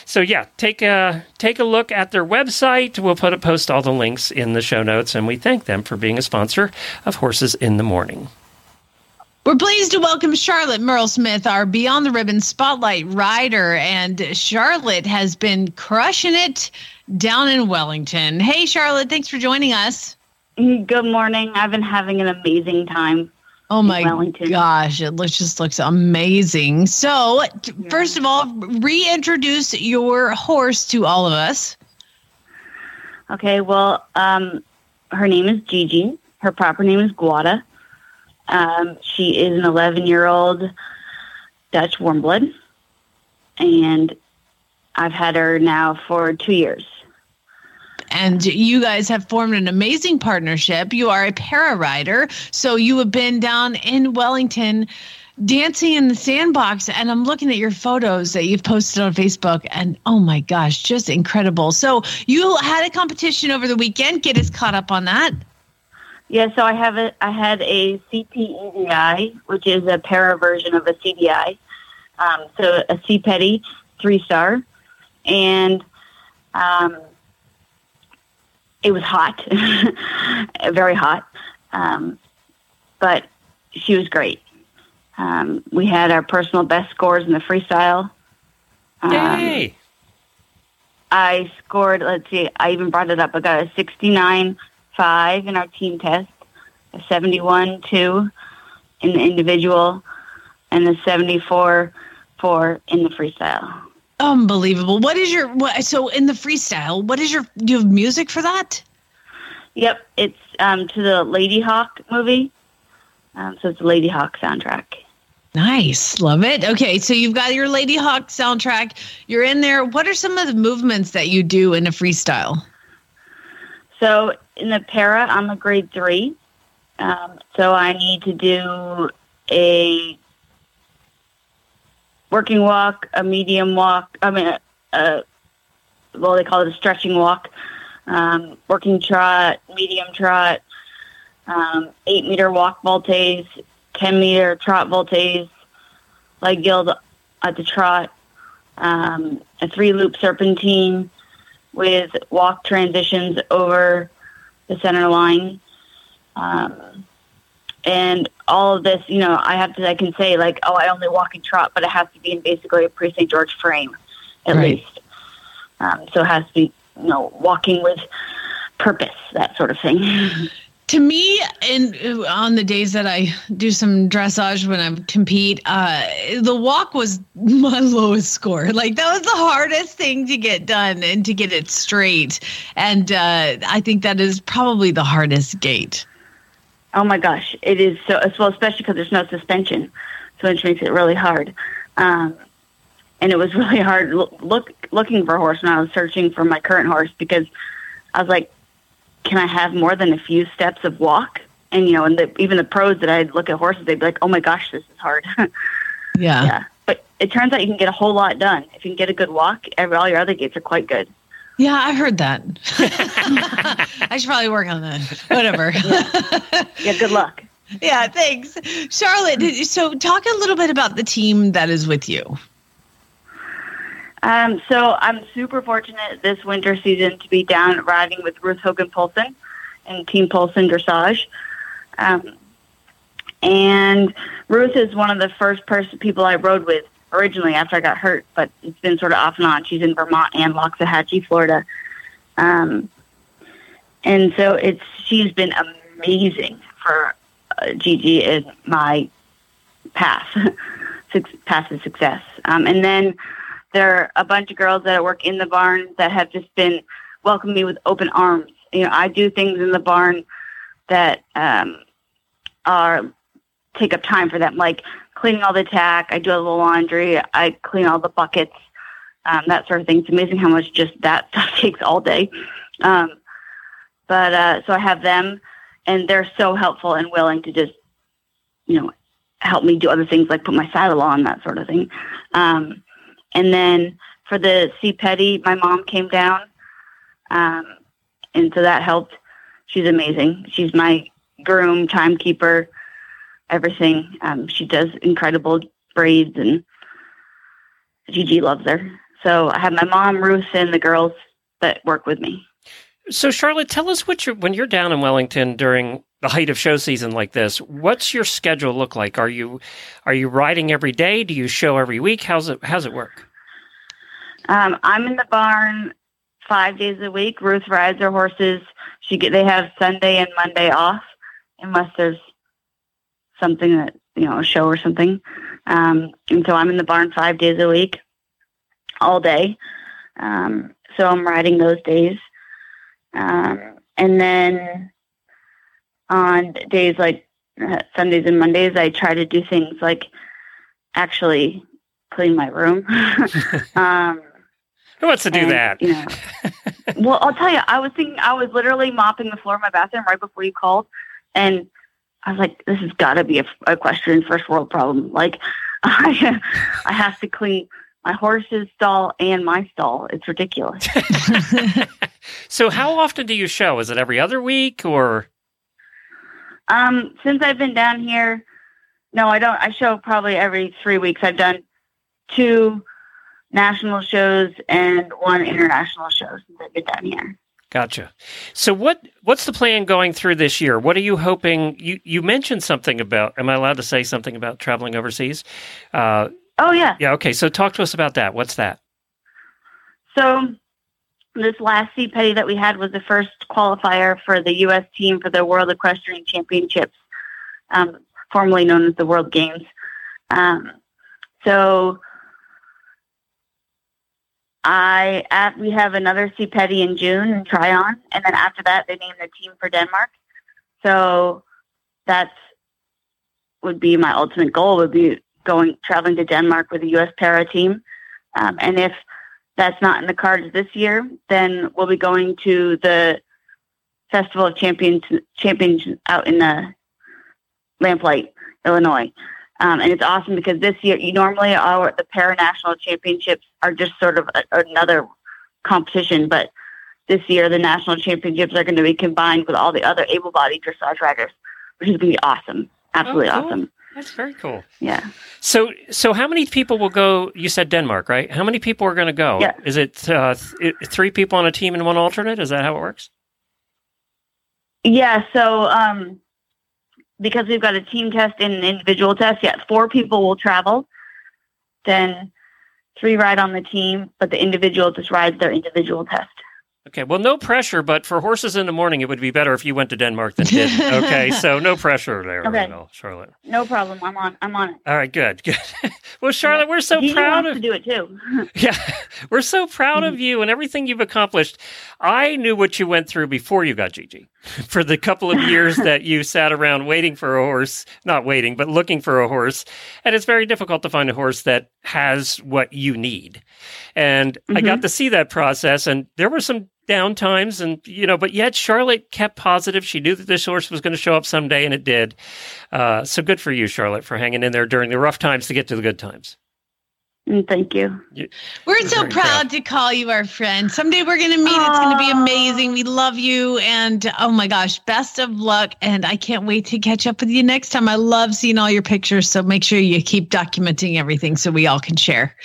So yeah, take a take a look at their website. We'll put a, post all the links in the show notes, and we thank them for being a sponsor of Horses in the Morning. We're pleased to welcome Charlotte Merle Smith, our Beyond the Ribbon Spotlight rider. And Charlotte has been crushing it down in Wellington. Hey, Charlotte, thanks for joining us. Good morning. I've been having an amazing time. Oh my gosh, it looks, just looks amazing. So, t- first of all, reintroduce your horse to all of us. Okay, well, um, her name is Gigi. Her proper name is Guada. Um, she is an 11 year old Dutch warm blood, and I've had her now for two years. And you guys have formed an amazing partnership. You are a para rider. So, you have been down in Wellington dancing in the sandbox. And I'm looking at your photos that you've posted on Facebook. And oh my gosh, just incredible. So, you had a competition over the weekend. Get us caught up on that. Yeah, so I have a I had a CPEDI, which is a para version of a CDI. Um, so a petty three star, and um, it was hot, very hot, um, but she was great. Um, we had our personal best scores in the freestyle. Um, Yay! I scored, let's see, I even brought it up. I got a 69 5 in our team test. a 71 2 in the individual, and a 74 4 in the freestyle. Unbelievable. What is your what so in the freestyle, what is your do you have music for that? Yep, it's um, to the Ladyhawke movie. Um, so it's the Ladyhawke soundtrack. Nice. Love it. Okay, so you've got your Ladyhawke soundtrack. You're in there. What are some of the movements that you do in a freestyle? So in the para, I'm a grade three. Um, so I need to do a working walk, a medium walk. I mean, a, a well, they call it a stretching walk, um, working trot, medium trot, um, eight meter walk voltes, ten meter trot voltes, leg yield at the trot, um, a three loop serpentine with walk transitions over the center line. Um, and all of this, you know, I have to, I can say like, oh, I only walk and trot, but it has to be in basically a Prix St. George frame, at Right. least. Um, so it has to be, you know, walking with purpose, that sort of thing. To me, and on the days that I do some dressage when I compete, uh, the walk was my lowest score. Like that was the hardest thing to get done and to get it straight. And uh, I think that is probably the hardest gait. Oh my gosh, it is so as well, especially because there's no suspension, so it makes it really hard. Um, and it was really hard look, look looking for a horse when I was searching for my current horse because I was like, can I have more than a few steps of walk? And you know, and the, even the pros that I'd look at horses, they'd be like, oh my gosh, this is hard. Yeah. yeah, but it turns out you can get a whole lot done if you can get a good walk. Every, all your other gaits are quite good. Yeah, I heard that. I should probably work on that. Whatever. Yeah, good luck. yeah, thanks. Charlotte, did- so talk a little bit about the team that is with you. Um, so I'm super fortunate this winter season to be down riding with Ruth Hogan Poulsen and Team Poulsen Dressage. Um, and Ruth is one of the first person people I rode with originally after I got hurt, but it's been sort of off and on. She's in Vermont and Loxahatchee, Florida. Um, and so it's she's been amazing for uh, Gigi in my path, path to success. Um, and then there are a bunch of girls that work in the barn that have just been welcoming me with open arms. You know, I do things in the barn that um, are take up time for them, like cleaning all the tack. I do a little laundry. I clean all the buckets, um, that sort of thing. It's amazing how much just that stuff takes all day. Um, but uh, so I have them, and they're so helpful and willing to just, you know, help me do other things like put my saddle on, that sort of thing. Um, and then for the CPEDI, my mom came down, um, and so that helped. She's amazing. She's my groom, timekeeper, everything. Um, she does incredible braids, and Gigi loves her. So I have my mom, Ruth, and the girls that work with me. So, Charlotte, tell us what you're, when you're down in Wellington during the height of show season like this. What's your schedule look like? Are you are you riding every day? Do you show every week? How's it How's it work? Um, I'm in the barn five days a week. Ruth rides her horses. She get, they have Sunday and Monday off, unless there's something that you know a show or something. Um, and so I'm in the barn five days a week, all day. Um, so I'm riding those days, um, and then on days like uh, Sundays and Mondays, I try to do things like actually clean my room. um, Who wants to do and, that? You know, well, I'll tell you, I was thinking, I was literally mopping the floor of my bathroom right before you called, and I was like, "This has got to be a, a question first world problem." Like, I, I have to clean my horse's stall and my stall. It's ridiculous. so, how often do you show? Is it every other week or? Um, since I've been down here, no, I don't. I show probably every three weeks. I've done two national shows and one international show since I've been down here. Gotcha. So what what's the plan going through this year? What are you hoping? You you mentioned something about. Am I allowed to say something about traveling overseas? Uh, Oh yeah. yeah. Okay. So talk to us about that. What's that? So this last CPEDI that we had was the first qualifier for the U.S. team for the World Equestrian Championships, um, formerly known as the World Games. Um, so I at, we have another Petty in June in Tryon, and then after that they name the team for Denmark. So that would be my ultimate goal would be going traveling to Denmark with the U.S. para team, um, and if that's not in the cards this year, then we'll be going to the Festival of Champions Champions out in the Lamplight, Illinois. Um, and it's awesome because this year, you normally our the para national championships are just sort of a, another competition, but this year the national championships are going to be combined with all the other able-bodied dressage riders, which is going to be awesome, absolutely Oh, cool. awesome. That's very cool. Yeah. So, so how many people will go? You said Denmark, right? How many people are going to go? Yeah. Is it uh, th- three people on a team and one alternate? Is that how it works? Yeah, so um, because we've got a team test and an individual test, yeah, four people will travel. Then three ride on the team, but the individual just rides their individual test. Okay. Well, no pressure, but for horses in the morning, it would be better if you went to Denmark than did. Okay. so no pressure there Okay. at all, Charlotte. No problem. I'm on. I'm on it. All right. Good. Good. well, Charlotte, we're so Gigi proud wants of to do it too. Yeah, we're so proud of you and everything you've accomplished. I knew what you went through before you got Gigi. For the couple of years that you sat around waiting for a horse, not waiting, but looking for a horse. And it's very difficult to find a horse that has what you need. And I got to see that process, and there were some down times and you know but yet charlotte kept positive she knew that this horse was going to show up someday and it did uh, so good for you charlotte for hanging in there during the rough times to get to the good times Mm, Thank you. We're We're so proud, proud. to call you our friend. Someday we're going to meet. It's going to be amazing. We love you. And oh my gosh, best of luck. And I can't wait to catch up with you next time. I love seeing all your pictures. So make sure you keep documenting everything so we all can share.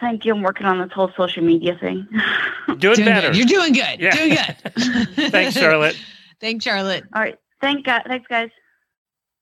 Thank you. I'm working on this whole social media thing. doing, Doing better good. You're doing good. Yeah. Doing good. thanks charlotte Thanks, Charlotte. All right. Thank God. Thanks, guys.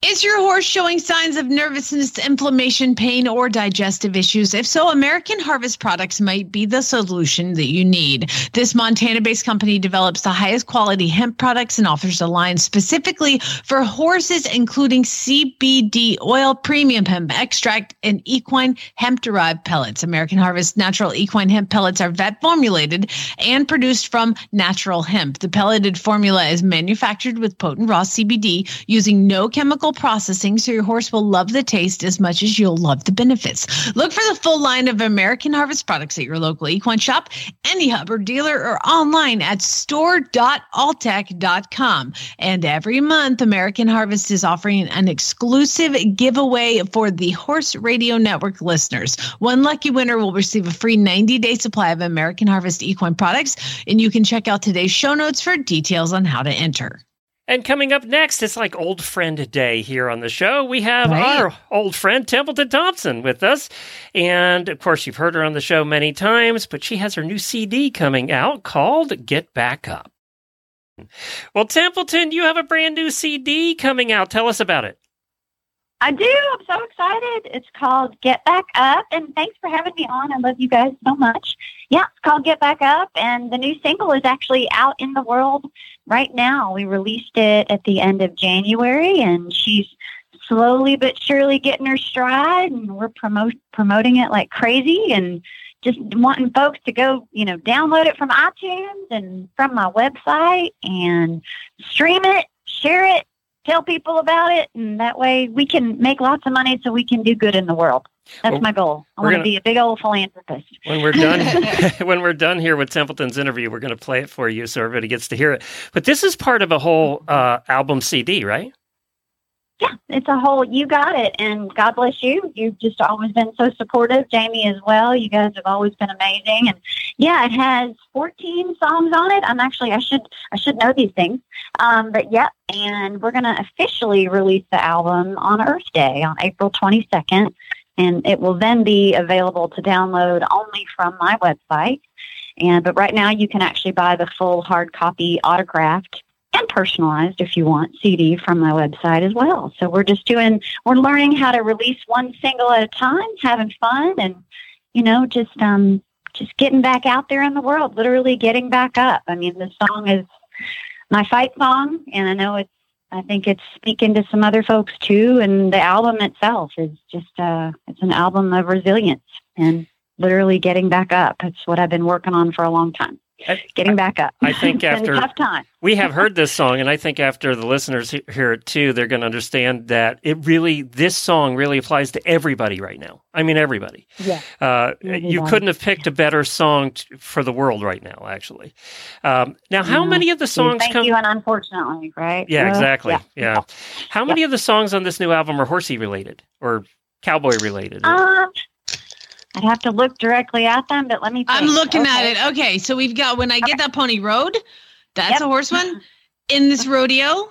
Is your horse showing signs of nervousness, inflammation, pain, or digestive issues? If so, American Harvest products might be the solution that you need. This Montana based company develops the highest quality hemp products and offers a line specifically for horses, including CBD oil, premium hemp extract, and equine hemp derived pellets. American Harvest natural equine hemp pellets are vet formulated and produced from natural hemp. The pelleted formula is manufactured with potent raw CBD using no chemical processing, so your horse will love the taste as much as you'll love the benefits. Look for the full line of American Harvest products at your local equine shop, any hub or dealer, or online at store.altec.com. And every month, American Harvest is offering an exclusive giveaway for the Horse Radio Network listeners. One lucky winner will receive a free 90 day supply of American Harvest equine products, and you can check out today's show notes for details on how to enter. And coming up next, it's like old friend day here on the show. We have Right. our old friend Templeton Thompson with us. And of course, you've heard her on the show many times, but she has her new CD coming out called Get Back Up. Well, Templeton, you have a brand new CD coming out. Tell us about it. I do. I'm so excited. It's called Get Back Up, and thanks for having me on. I love you guys so much. Yeah, it's called Get Back Up, and the new single is actually out in the world right now. We released it at the end of January, and she's slowly but surely getting her stride, and we're promoting it like crazy, and just wanting folks to go, you know, download it from iTunes and from my website and stream it, share it, tell people about it, and that way we can make lots of money so we can do good in the world. That's Well, my goal. I want to gonna- be a big old philanthropist. When we're done, when we're done here with Templeton's interview, we're going to play it for you so everybody gets to hear it. But this is part of a whole uh, album CD, right? Yeah, it's a whole. You got it, and God bless you. You've just always been so supportive, Jamie as well. You guys have always been amazing, and yeah, it has 14 songs on it. I'm actually I should I should know these things, um, but yep. And we're gonna officially release the album on Earth Day on April 22nd, and it will then be available to download only from my website. And but right now you can actually buy the full hard copy autographed and personalized if you want CD from my website as well. So we're just doing we're learning how to release one single at a time, having fun and you know, just um just getting back out there in the world, literally getting back up. I mean, the song is my fight song, and I know it's. I think it's speaking to some other folks too, and the album itself is just uh, it's an album of resilience and literally getting back up. It's what I've been working on for a long time. Getting back up. I think after- a tough time. we have heard this song, and I think after the listeners hear it too, they're going to understand that it really, this song really applies to everybody right now. I mean, everybody. Yeah. Uh, you couldn't have picked a better song t- for the world right now, actually. Um, now, how Yeah. many of the songs Thank come? you, and unfortunately, right? Yeah, exactly. yeah. Yeah. How many of the songs on this new album are horsey related or cowboy related? Um, I'd have to look directly at them, but let me. I'm think. looking at it. Okay, so we've got when I get that pony road, that's Yep. a horse one. In this rodeo,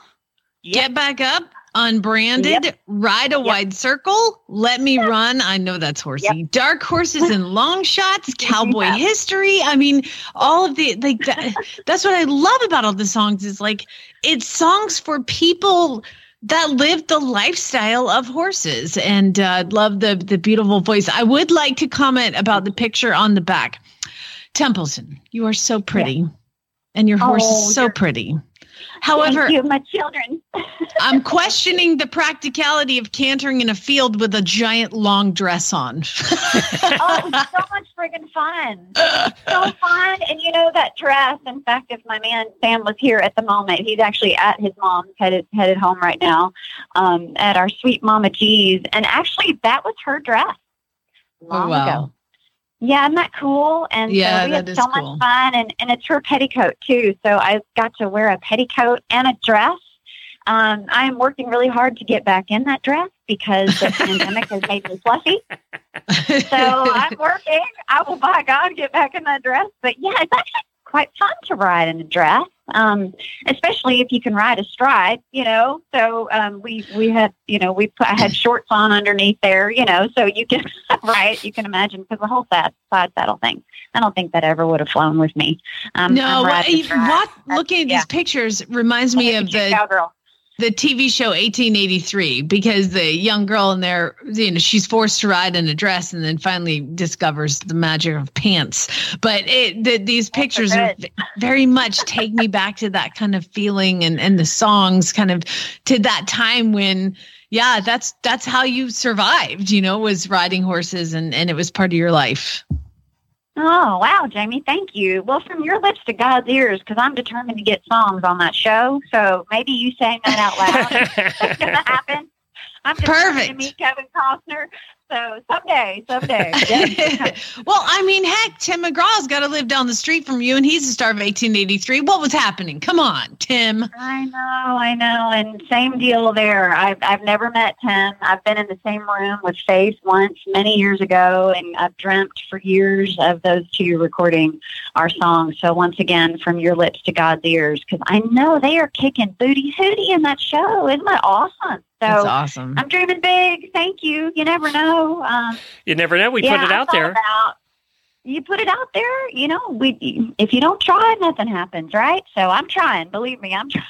Yep. get back up, unbranded, ride a wide circle, let me run. I know that's horsey. Dark horses and long shots, cowboy history. I mean, all of the like that, that's what I love about all the songs is like it's songs for people that lived the lifestyle of horses and uh, love the the beautiful voice. I would like to comment about the picture on the back. Templeton, you are so pretty, and your horse Oh, is so pretty. However, Thank you, my children. I'm questioning the practicality of cantering in a field with a giant long dress on. oh, it was so much friggin' fun. So fun. And you know that dress, in fact, if my man Sam was here at the moment, he's actually at his mom's headed headed home right now, um, at our sweet Mama G's. And actually that was her dress long Oh, wow. ago. Yeah, isn't that cool? And Yeah, so we had so cool. much fun and, and it's her petticoat too. So I got to wear a petticoat and a dress. Um, I am working really hard to get back in that dress because the pandemic has made me fluffy. So I'm working. I will, by God, get back in that dress. But yeah, it's actually quite fun to ride in a dress, um, especially if you can ride astride. You know, so um, we we had you know we put, I had shorts on underneath there. You know, so you can right. You can imagine because the whole side side saddle thing. I don't think that ever would have flown with me. Um, no, what, what looking at yeah. these pictures reminds me of the cowgirl. The TV show 1883 because the young girl in there, you know, she's forced to ride in a dress and then finally discovers the magic of pants. But it, the, these pictures are very much take me back to that kind of feeling and, and the songs kind of to that time when, yeah, that's, that's how you survived, you know, was riding horses and, and it was part of your life. Oh, wow, Jamie, thank you. Well, from your lips to God's ears, because I'm determined to get songs on that show. So maybe you saying that out loud is going to happen. I'm determined to meet Kevin Costner. So someday, someday. Well, I mean, heck, Tim McGraw's got to live down the street from you, and he's the star of 1883. What was happening? Come on, Tim. I know, I know. And same deal there. I've, I've never met Tim. I've been in the same room with Faith once many years ago, and I've dreamt for years of those two recording our song. So once again, from your lips to God's ears, because I know they are kicking booty hootie in that show. Isn't that awesome? So That's awesome. I'm dreaming big. Thank you. You never know. Um, you never know. We yeah, put it I out there. About, you put it out there. You know, we if you don't try, nothing happens, right? So I'm trying. Believe me, I'm trying.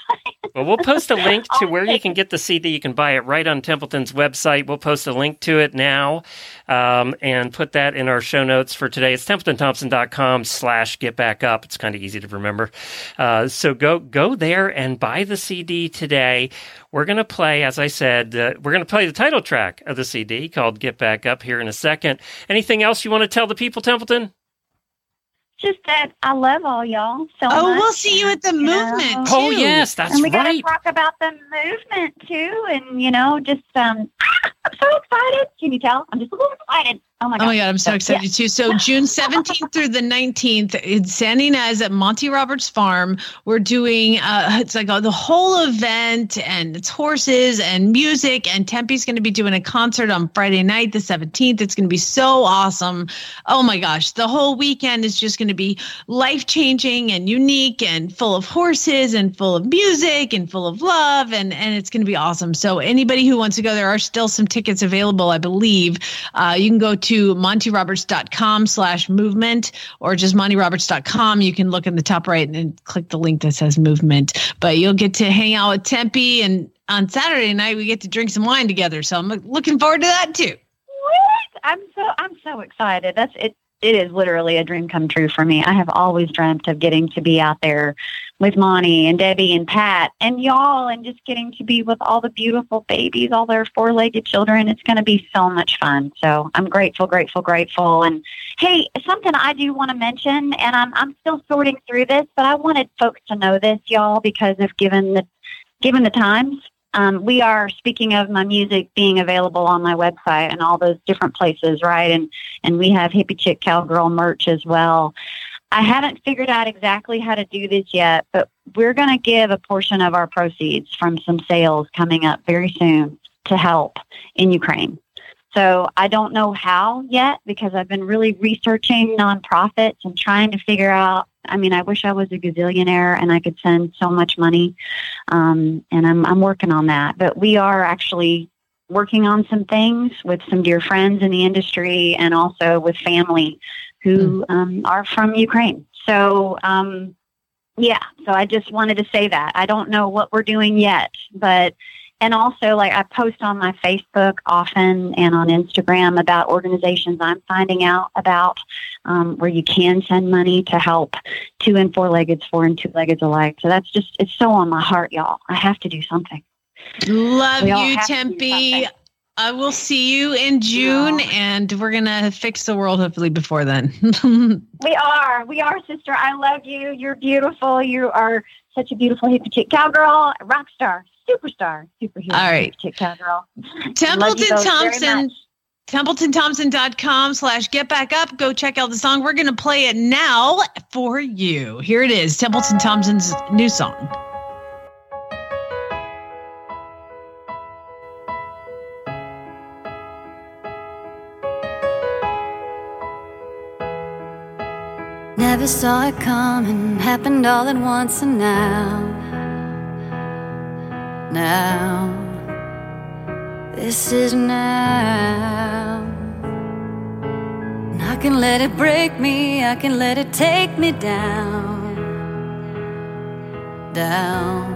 Well, we'll post a link to where you can get the CD. You can buy it right on Templeton's website. We'll post a link to it now um, and put that in our show notes for today. It's templetonthompson.com slash get back up. It's kind of easy to remember. Uh, so go go there and buy the CD today. We're going to play, as I said, uh, we're going to play the title track of the CD called Get Back Up here in a second. Anything else you want to tell the people, Templeton? Just that I love all y'all so Oh, much. we'll see you at the and, you know, movement. Oh, yes, that's right. and we gotta talk about the movement too, and you know, just um, I'm so excited. Can you tell? I'm just a little excited. Oh my god! Oh my God, I'm so excited too. So June 17th through the 19th in San Ynez at Monty Roberts Farm, we're doing uh it's like uh, the whole event and it's horses and music and Tempe's going to be doing a concert on Friday night the 17th. It's going to be so awesome. Oh my gosh, the whole weekend is just going to be life-changing and unique and full of horses and full of music and full of love and and it's going to be awesome. So anybody who wants to go there are still some tickets available, I believe. Uh, you can go to montyroberts.com slash movement or just montyroberts.com. You can look in the top right and click the link that says movement. But you'll get to hang out with Tempe and on Saturday night we get to drink some wine together. So I'm looking forward to that too. What? I'm so I'm so excited. That's it. It is literally a dream come true for me. I have always dreamt of getting to be out there with Monty and Debbie and Pat and y'all and just getting to be with all the beautiful babies, all their four legged children. It's going to be so much fun. So I'm grateful, grateful, grateful. And hey, something I do want to mention, and I'm, I'm still sorting through this, but I wanted folks to know this, y'all, because if given the, given the times, um, we are speaking of my music being available on my website and all those different places, right? And and we have hippie chick cowgirl merch as well. I haven't figured out exactly how to do this yet, but we're going to give a portion of our proceeds from some sales coming up very soon to help in Ukraine. So I don't know how yet because I've been really researching nonprofits and trying to figure out. I mean, I wish I was a gazillionaire and I could send so much money, um, and I'm I'm working on that. But we are actually working on some things with some dear friends in the industry and also with family who um, are from Ukraine. So, um, yeah, so I just wanted to say that. I don't know what we're doing yet, but, and also like I post on my Facebook often and on Instagram about organizations I'm finding out about um, where you can send money to help two and four leggeds, four and two leggeds alike. So that's just, it's so on my heart, y'all. I have to do something. Love you, Tempe. I will see you in June, Yeah. and we're gonna fix the world hopefully before then. We are. We are, sister. I love you. You're beautiful. You are such a beautiful hippie chick cowgirl, rock star, superstar, superhero All right. hippie chick cowgirl. I love you Templeton both very Thompson. much. TempletonThompson.com slash get back up. Go check out the song. We're going to play it now for you. Here it is Templeton Thompson's new song. Never saw it coming, happened all at once, and now, now, this is now. And I can let it break me, I can let it take me down, down,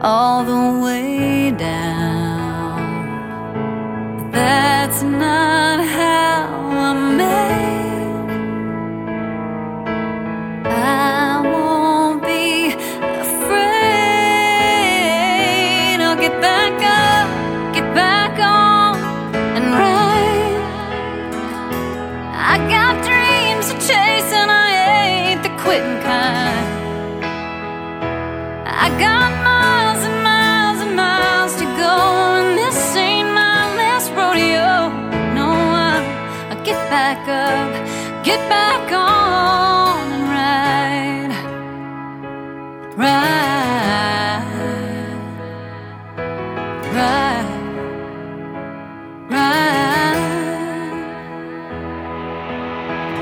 all the way down. That's not how I'm made. I back up, get back on, and ride, ride, ride, ride.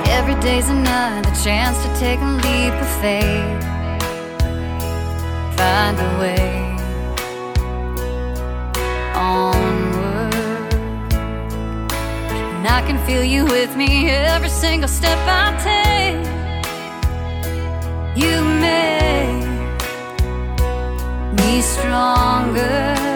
Every day's another chance to take a leap of faith find a way onward. And I can feel you with me every single step I take. You make me stronger.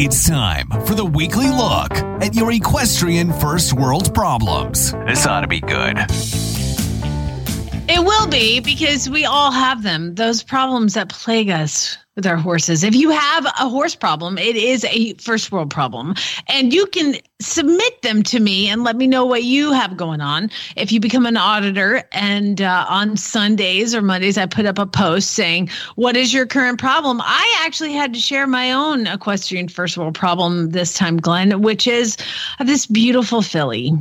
It's time for the weekly look at your equestrian first world problems. This ought to be good. It will be because we all have them. Those problems that plague us with our horses. If you have a horse problem, it is a first world problem. And you can submit them to me and let me know what you have going on. If you become an auditor and uh, on Sundays or Mondays, I put up a post saying, What is your current problem? I actually had to share my own equestrian first world problem this time, Glenn, which is this beautiful filly.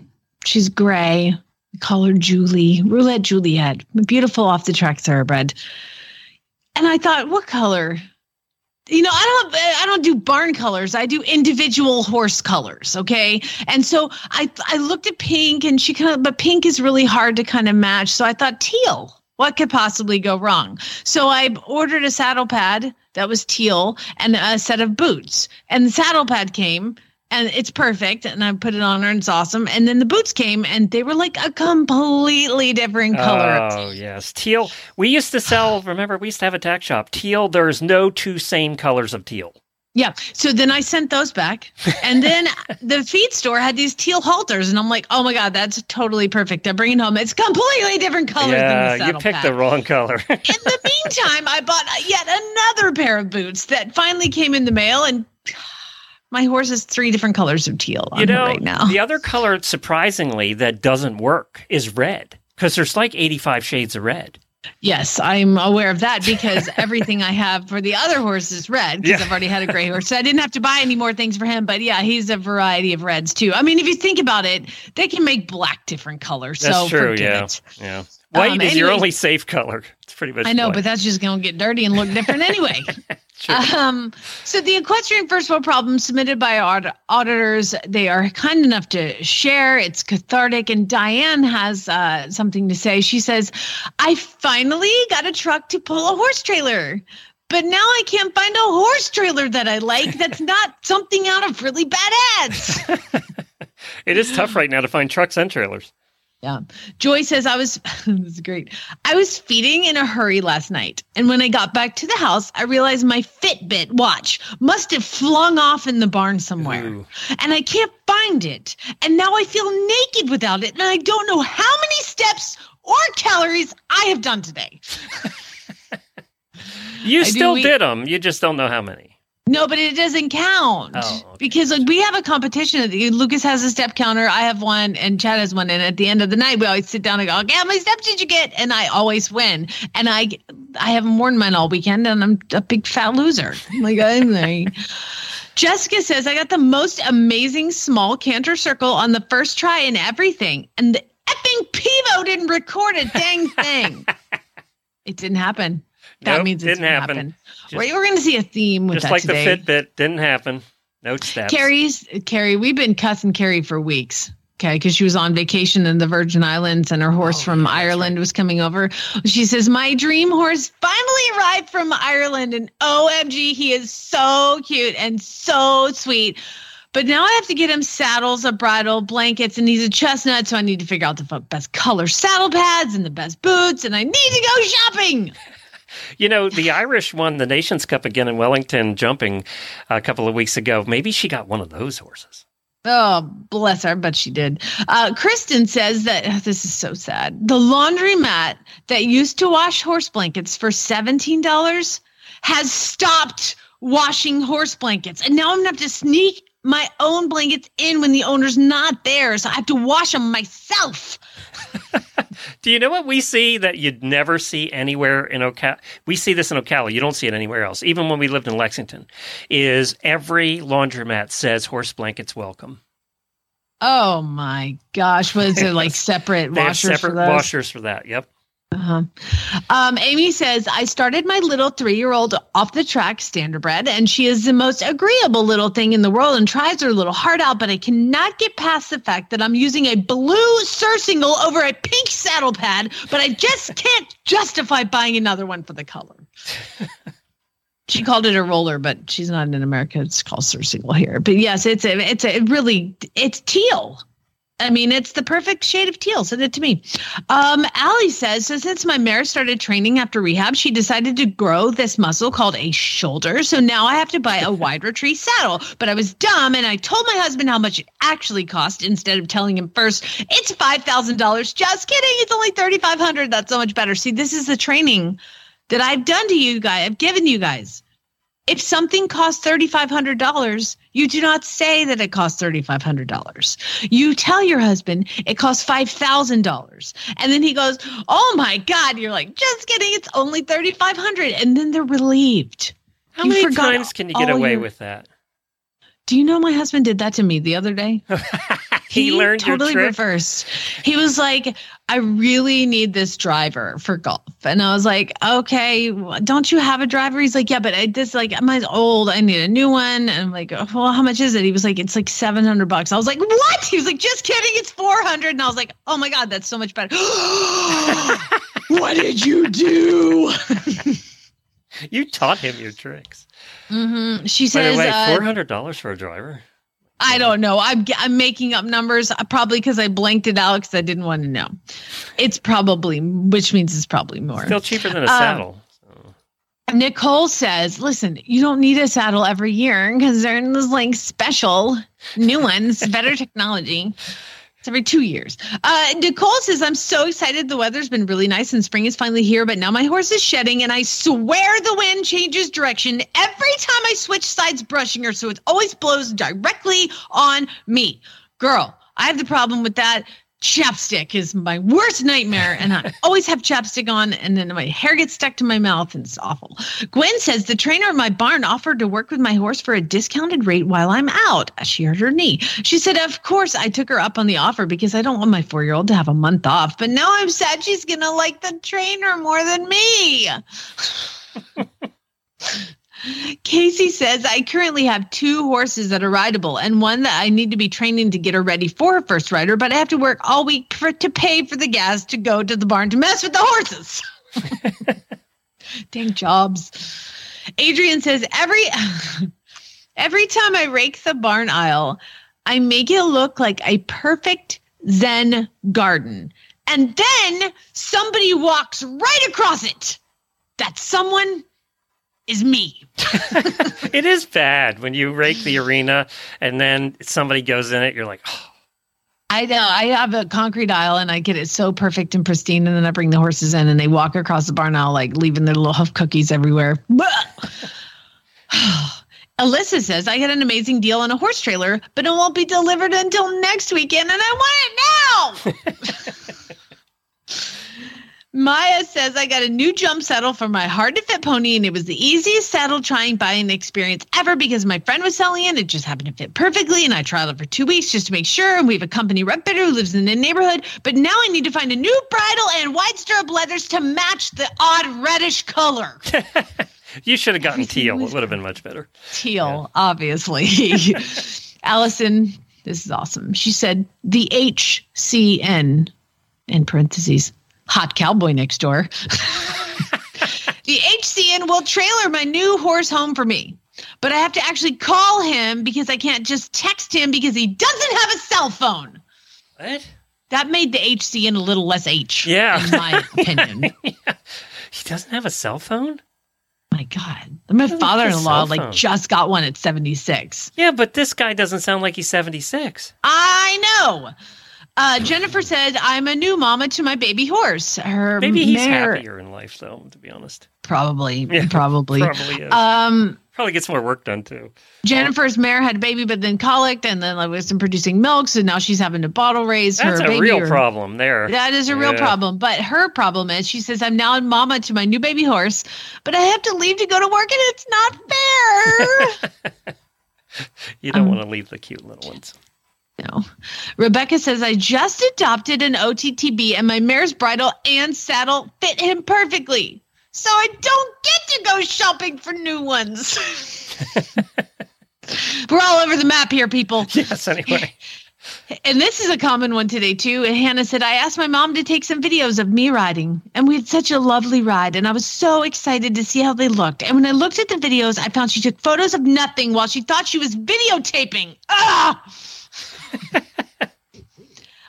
She's gray. Call her Julie, Roulette Juliet, beautiful off the track thoroughbred. And I thought, what color? You know, I don't I don't do barn colors. I do individual horse colors, okay? And so I I looked at pink and she kind of but pink is really hard to kind of match. So I thought teal. What could possibly go wrong? So I ordered a saddle pad that was teal and a set of boots. And the saddle pad came and it's perfect and i put it on her and it's awesome and then the boots came and they were like a completely different color Oh yes, teal. We used to sell. Remember, we used to have a tack shop. Teal. There's no two same colors of teal. yeah so then i sent those back and then the feed store had these teal halters and i'm like oh my god that's totally perfect i bring it home it's completely different color than the yeah, you picked pad. the wrong color. in the meantime i bought yet another pair of boots that finally came in the mail and my horse has three different colors of teal on you know, right now the other color, surprisingly, that doesn't work is red because there's like 85 shades of red. Yes, I'm aware of that because everything I have for the other horse is red because Yeah. I've already had a gray horse. So I didn't have to buy any more things for him. But yeah, he's a variety of reds too. I mean, if you think about it, they can make black different colors. That's so true. Yeah, it. yeah. White Um, is your only safe color. It's pretty much. I know, white. but that's just going to get dirty and look different anyway. Um, so the equestrian first world problem submitted by aud- auditors, they are kind enough to share. It's cathartic, and Diane has uh, something to say. She says, "I finally got a truck to pull a horse trailer." But now I can't find a horse trailer that I like that's not something out of really bad ads. it is tough right now to find trucks and trailers. Yeah. Joy says, I was, this is great. I was feeding in a hurry last night. And when I got back to the house, I realized my Fitbit watch must have flung off in the barn somewhere. Ooh. And I can't find it. And now I feel naked without it. And I don't know how many steps or calories I have done today. You I do still did them. You just don't know how many. No, but it doesn't count Oh, okay. because like we have a competition. Lucas has a step counter, I have one, and Chad has one. And at the end of the night, we always sit down and go, "Okay, how many steps did you get?" And I always win. And I, I haven't worn mine all weekend, and I'm a big fat loser. Like I'm like. Jessica says, I got the most amazing small canter circle on the first try and everything. And the effing Pivo didn't record a dang thing. it didn't happen. That Nope, means it didn't happen. happen. Just- We're, we're going to see a theme with that. Just that like today. the Fitbit didn't happen. No steps. Carrie's Carrie, we've been cussing Carrie for weeks. Okay, because she was on vacation in the Virgin Islands and her horse oh, from Ireland was coming over. She says, My dream horse finally arrived from Ireland, and OMG, he is so cute and so sweet. But now I have to get him saddles, a bridle, blankets, and he's a chestnut, so I need to figure out the best color saddle pads and the best boots, and I need to go shopping. You know, the Irish won the Nations Cup again in Wellington jumping a couple of weeks ago. Maybe she got one of those horses. Oh, bless her, but she did. Uh, Kristen says that oh, this is so sad. The laundromat that used to wash horse blankets for $17 has stopped washing horse blankets. And now I'm going to have to sneak my own blankets in when the owner's not there. So I have to wash them myself. Do you know what we see that you'd never see anywhere in Ocala? We see this in Ocala. You don't see it anywhere else. Even when we lived in Lexington, is every laundromat says horse blankets welcome. Oh my gosh. Was it like separate washers separate for washers for that. Yep. Uh-huh. Um, Amy says, I started my little three year old off the track standardbred, and she is the most agreeable little thing in the world and tries her little heart out. But I cannot get past the fact that I'm using a blue surcingle over a pink saddle pad, but I just can't justify buying another one for the color. She called it a roller, but she's not in America. It's called surcingle here. But yes, it's a, it's a it really, it's teal. I mean, it's the perfect shade of teal. Send it to me. Um, Allie says, so since my mare started training after rehab, she decided to grow this muscle called a shoulder. So now I have to buy a wide retreat saddle. But I was dumb and I told my husband how much it actually cost instead of telling him first, it's $5,000. Just kidding. It's only 3500 That's so much better. See, this is the training that I've done to you guys. I've given you guys. If something costs $3,500, you do not say that it costs $3,500. You tell your husband it costs $5,000. And then he goes, Oh my God. You're like, Just kidding. It's only $3,500. And then they're relieved. How You many times can you get away your- with that? Do you know my husband did that to me the other day? He, learned totally reversed. He was like, I really need this driver for golf. And I was like, okay, don't you have a driver? He's like, yeah, but I, this like mine's old. I need a new one. And I'm like, well, how much is it? He was like, it's like 700 bucks. I was like, what? He was like, just kidding. It's 400. And I was like, oh my God, that's so much better. what did you do? You taught him your tricks. hmm She By says, the way, uh, four hundred dollars for a driver. I don't know. I'm I'm making up numbers uh, probably because I blanked it out because I didn't want to know. It's probably, which means it's probably more. Still cheaper than a Um, saddle. Nicole says, "Listen, you don't need a saddle every year because they're in this like special new ones, better technology." Every two years. Uh, Nicole says, "I'm so excited. The weather's been really nice and spring is finally here, but now my horse is shedding, and I swear the wind changes direction every time I switch sides brushing her, so it always blows directly on me, girl." I have the problem with that. Chapstick is my worst nightmare, and I always have chapstick on, and then my hair gets stuck to my mouth, and it's awful. Gwen says the trainer at my barn offered to work with my horse for a discounted rate while I'm out. She hurt her knee. She said, Of course, I took her up on the offer because I don't want my four year old to have a month off, but now I'm sad she's going to like the trainer more than me. Casey says, I currently have two horses that are rideable and one that I need to be training to get her ready for her first rider, but I have to work all week for, to pay for the gas to go to the barn to mess with the horses. Dang jobs. Adrian says, every every time I rake the barn aisle, I make it look like a perfect Zen garden. And then somebody walks right across it. That someone is me. It is bad when you rake the arena and then somebody goes in it. You're like, oh, I know. I have a concrete aisle and I get it so perfect and pristine. And then I bring the horses in and they walk across the barn aisle, like leaving their little huff cookies everywhere. Alyssa says, I got an amazing deal on a horse trailer, but it won't be delivered until next weekend and I want it now. Maya says, I got a new jump saddle for my hard to fit pony, and it was the easiest saddle trying buying experience ever because my friend was selling it. It just happened to fit perfectly, and I tried it for two weeks just to make sure. And we have a company rep bidder who lives in the neighborhood, but now I need to find a new bridle and wide stirrup leathers to match the odd reddish color. you should have gotten Everything teal. It would have been much better. Teal, obviously. Allison, this is awesome. She said the HCN in parentheses, hot cowboy next door. the HCN will trailer my new horse home for me. But I have to actually call him because I can't just text him because he doesn't have a cell phone. What? That made the HCN a little less H. Yeah. In my opinion. He doesn't have a cell phone? my God. My father in law like just got one at 76. Yeah, but this guy doesn't sound like he's 76. I know. Uh, Jennifer said, I'm a new mama to my baby horse. Her Maybe he's mare- happier in life, though, to be honest. Probably, Yeah, probably. Probably is. Um, Probably gets more work done, too. Jennifer's mare had a baby, but then colicked, and then like wasn't producing milk, so now she's having to bottle raise That's her a baby. real or- problem there. That is a real Yeah. problem. But her problem is she says, I'm now a mama to my new baby horse, but I have to leave to go to work and it's not fair. You don't Um, want to leave the cute little ones. No. Rebecca says, I just adopted an OTTB and my mare's bridle and saddle fit him perfectly. So I don't get to go shopping for new ones. We're all over the map here, people. Yes, anyway. And this is a common one today too. And Hannah said, I asked my mom to take some videos of me riding, and we had such a lovely ride. And I was so excited to see how they looked. And when I looked at the videos, I found she took photos of nothing while she thought she was videotaping. Ah!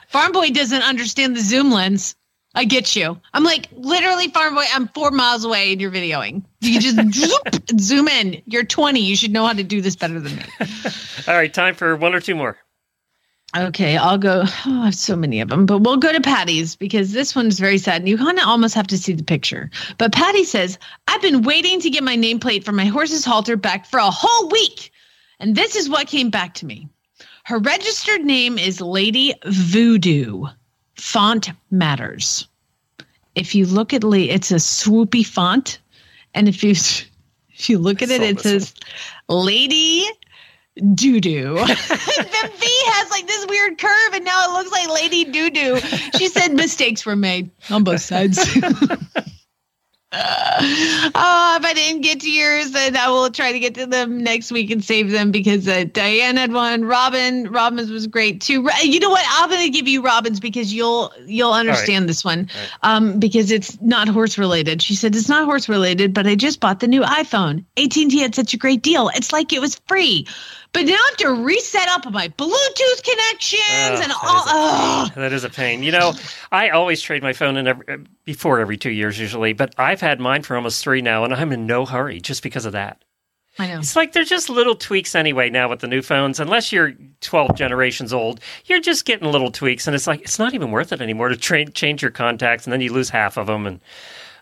Farm Boy doesn't understand the zoom lens. I get you. I'm like, literally, Farm Boy, I'm four miles away and you're videoing. You just zoop, zoom in. You're 20. You should know how to do this better than me. All right, time for one or two more. Okay, I'll go. Oh, I have so many of them, but we'll go to Patty's because this one's very sad. And you kind of almost have to see the picture. But Patty says, I've been waiting to get my nameplate for my horse's halter back for a whole week. And this is what came back to me. Her registered name is Lady Voodoo. Font matters. If you look at Lee, it's a swoopy font. And if you if you look at it, it says Lady doo doo. the V has like this weird curve, and now it looks like Lady Doo Doo. She said mistakes were made on both sides. oh, if I didn't get to yours, then I will try to get to them next week and save them because uh, Diane had one. Robin, Robin's was great too. You know what? I'm going to give you Robin's because you'll you'll understand right. this one right. um, because it's not horse related. She said it's not horse related, but I just bought the new iPhone. AT&T had such a great deal. It's like it was free. But now I have to reset up my Bluetooth connections ah, and all. That is, that is a pain. You know, I always trade my phone in every, uh, before every two years usually, but I've had mine for almost three now, and I'm in no hurry just because of that. I know. It's like they're just little tweaks anyway now with the new phones. Unless you're 12 generations old, you're just getting little tweaks, and it's like it's not even worth it anymore to tra- change your contacts, and then you lose half of them, and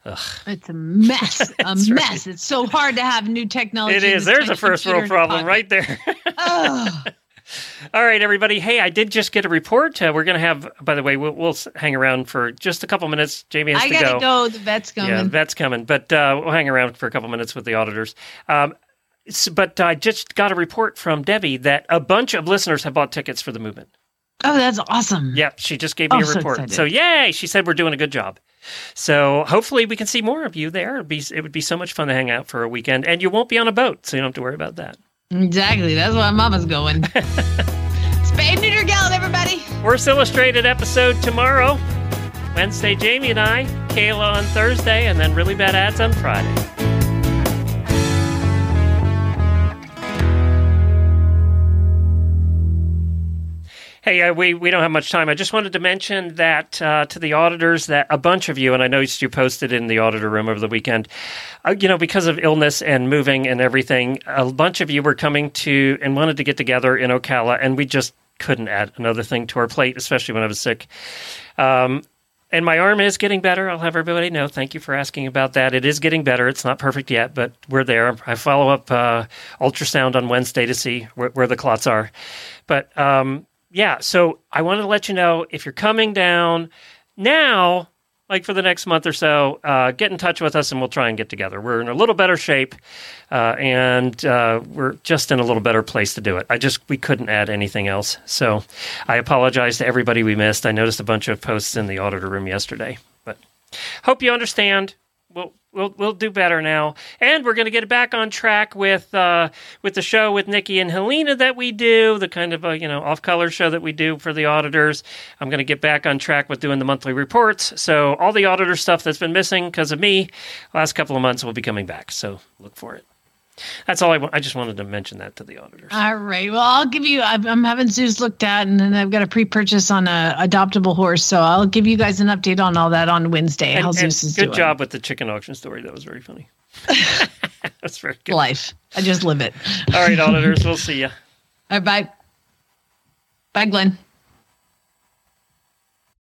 Ugh. It's a mess. a mess. Right. It's so hard to have new technology. It is. There's a first world problem right there. All right, everybody. Hey, I did just get a report. Uh, we're going to have, by the way, we'll, we'll, hang around for just a couple minutes. Jamie has I to gotta go. go. The vet's coming. Yeah, the vet's coming. But uh, we'll hang around for a couple minutes with the auditors. Um, but I just got a report from Debbie that a bunch of listeners have bought tickets for the movement. Oh, that's awesome. Yep, she just gave me oh, a report. So, so, yay! She said we're doing a good job. So hopefully we can see more of you there. It'd be, it would be so much fun to hang out for a weekend, and you won't be on a boat, so you don't have to worry about that. Exactly. That's why Mama's going. Spay neuter gallon, everybody. Horse Illustrated episode tomorrow. Wednesday, Jamie and I. Kayla on Thursday, and then really bad ads on Friday. Hey, uh, we, we don't have much time. I just wanted to mention that uh, to the auditors that a bunch of you, and I noticed you posted in the auditor room over the weekend, uh, you know, because of illness and moving and everything, a bunch of you were coming to and wanted to get together in Ocala, and we just couldn't add another thing to our plate, especially when I was sick. Um, and my arm is getting better. I'll have everybody know. Thank you for asking about that. It is getting better. It's not perfect yet, but we're there. I follow up uh, ultrasound on Wednesday to see where, where the clots are. But um, yeah, so I wanted to let you know if you're coming down now, like for the next month or so, uh, get in touch with us and we'll try and get together. We're in a little better shape, uh, and uh, we're just in a little better place to do it. I just we couldn't add anything else, so I apologize to everybody we missed. I noticed a bunch of posts in the auditor room yesterday, but hope you understand. We'll we'll we'll do better now, and we're going to get back on track with uh, with the show with Nikki and Helena that we do, the kind of a you know off color show that we do for the auditors. I'm going to get back on track with doing the monthly reports. So all the auditor stuff that's been missing because of me, last couple of months will be coming back. So look for it. That's all I want. I just wanted to mention that to the auditors. All right. Well, I'll give you. I'm having Zeus looked at, and then I've got a pre-purchase on a adoptable horse. So I'll give you guys an update on all that on Wednesday. And, how and Zeus is good doing. job with the chicken auction story. That was very funny. That's very good. Life. I just live it. all right, auditors. we'll see you. All right. Bye. Bye, Glenn.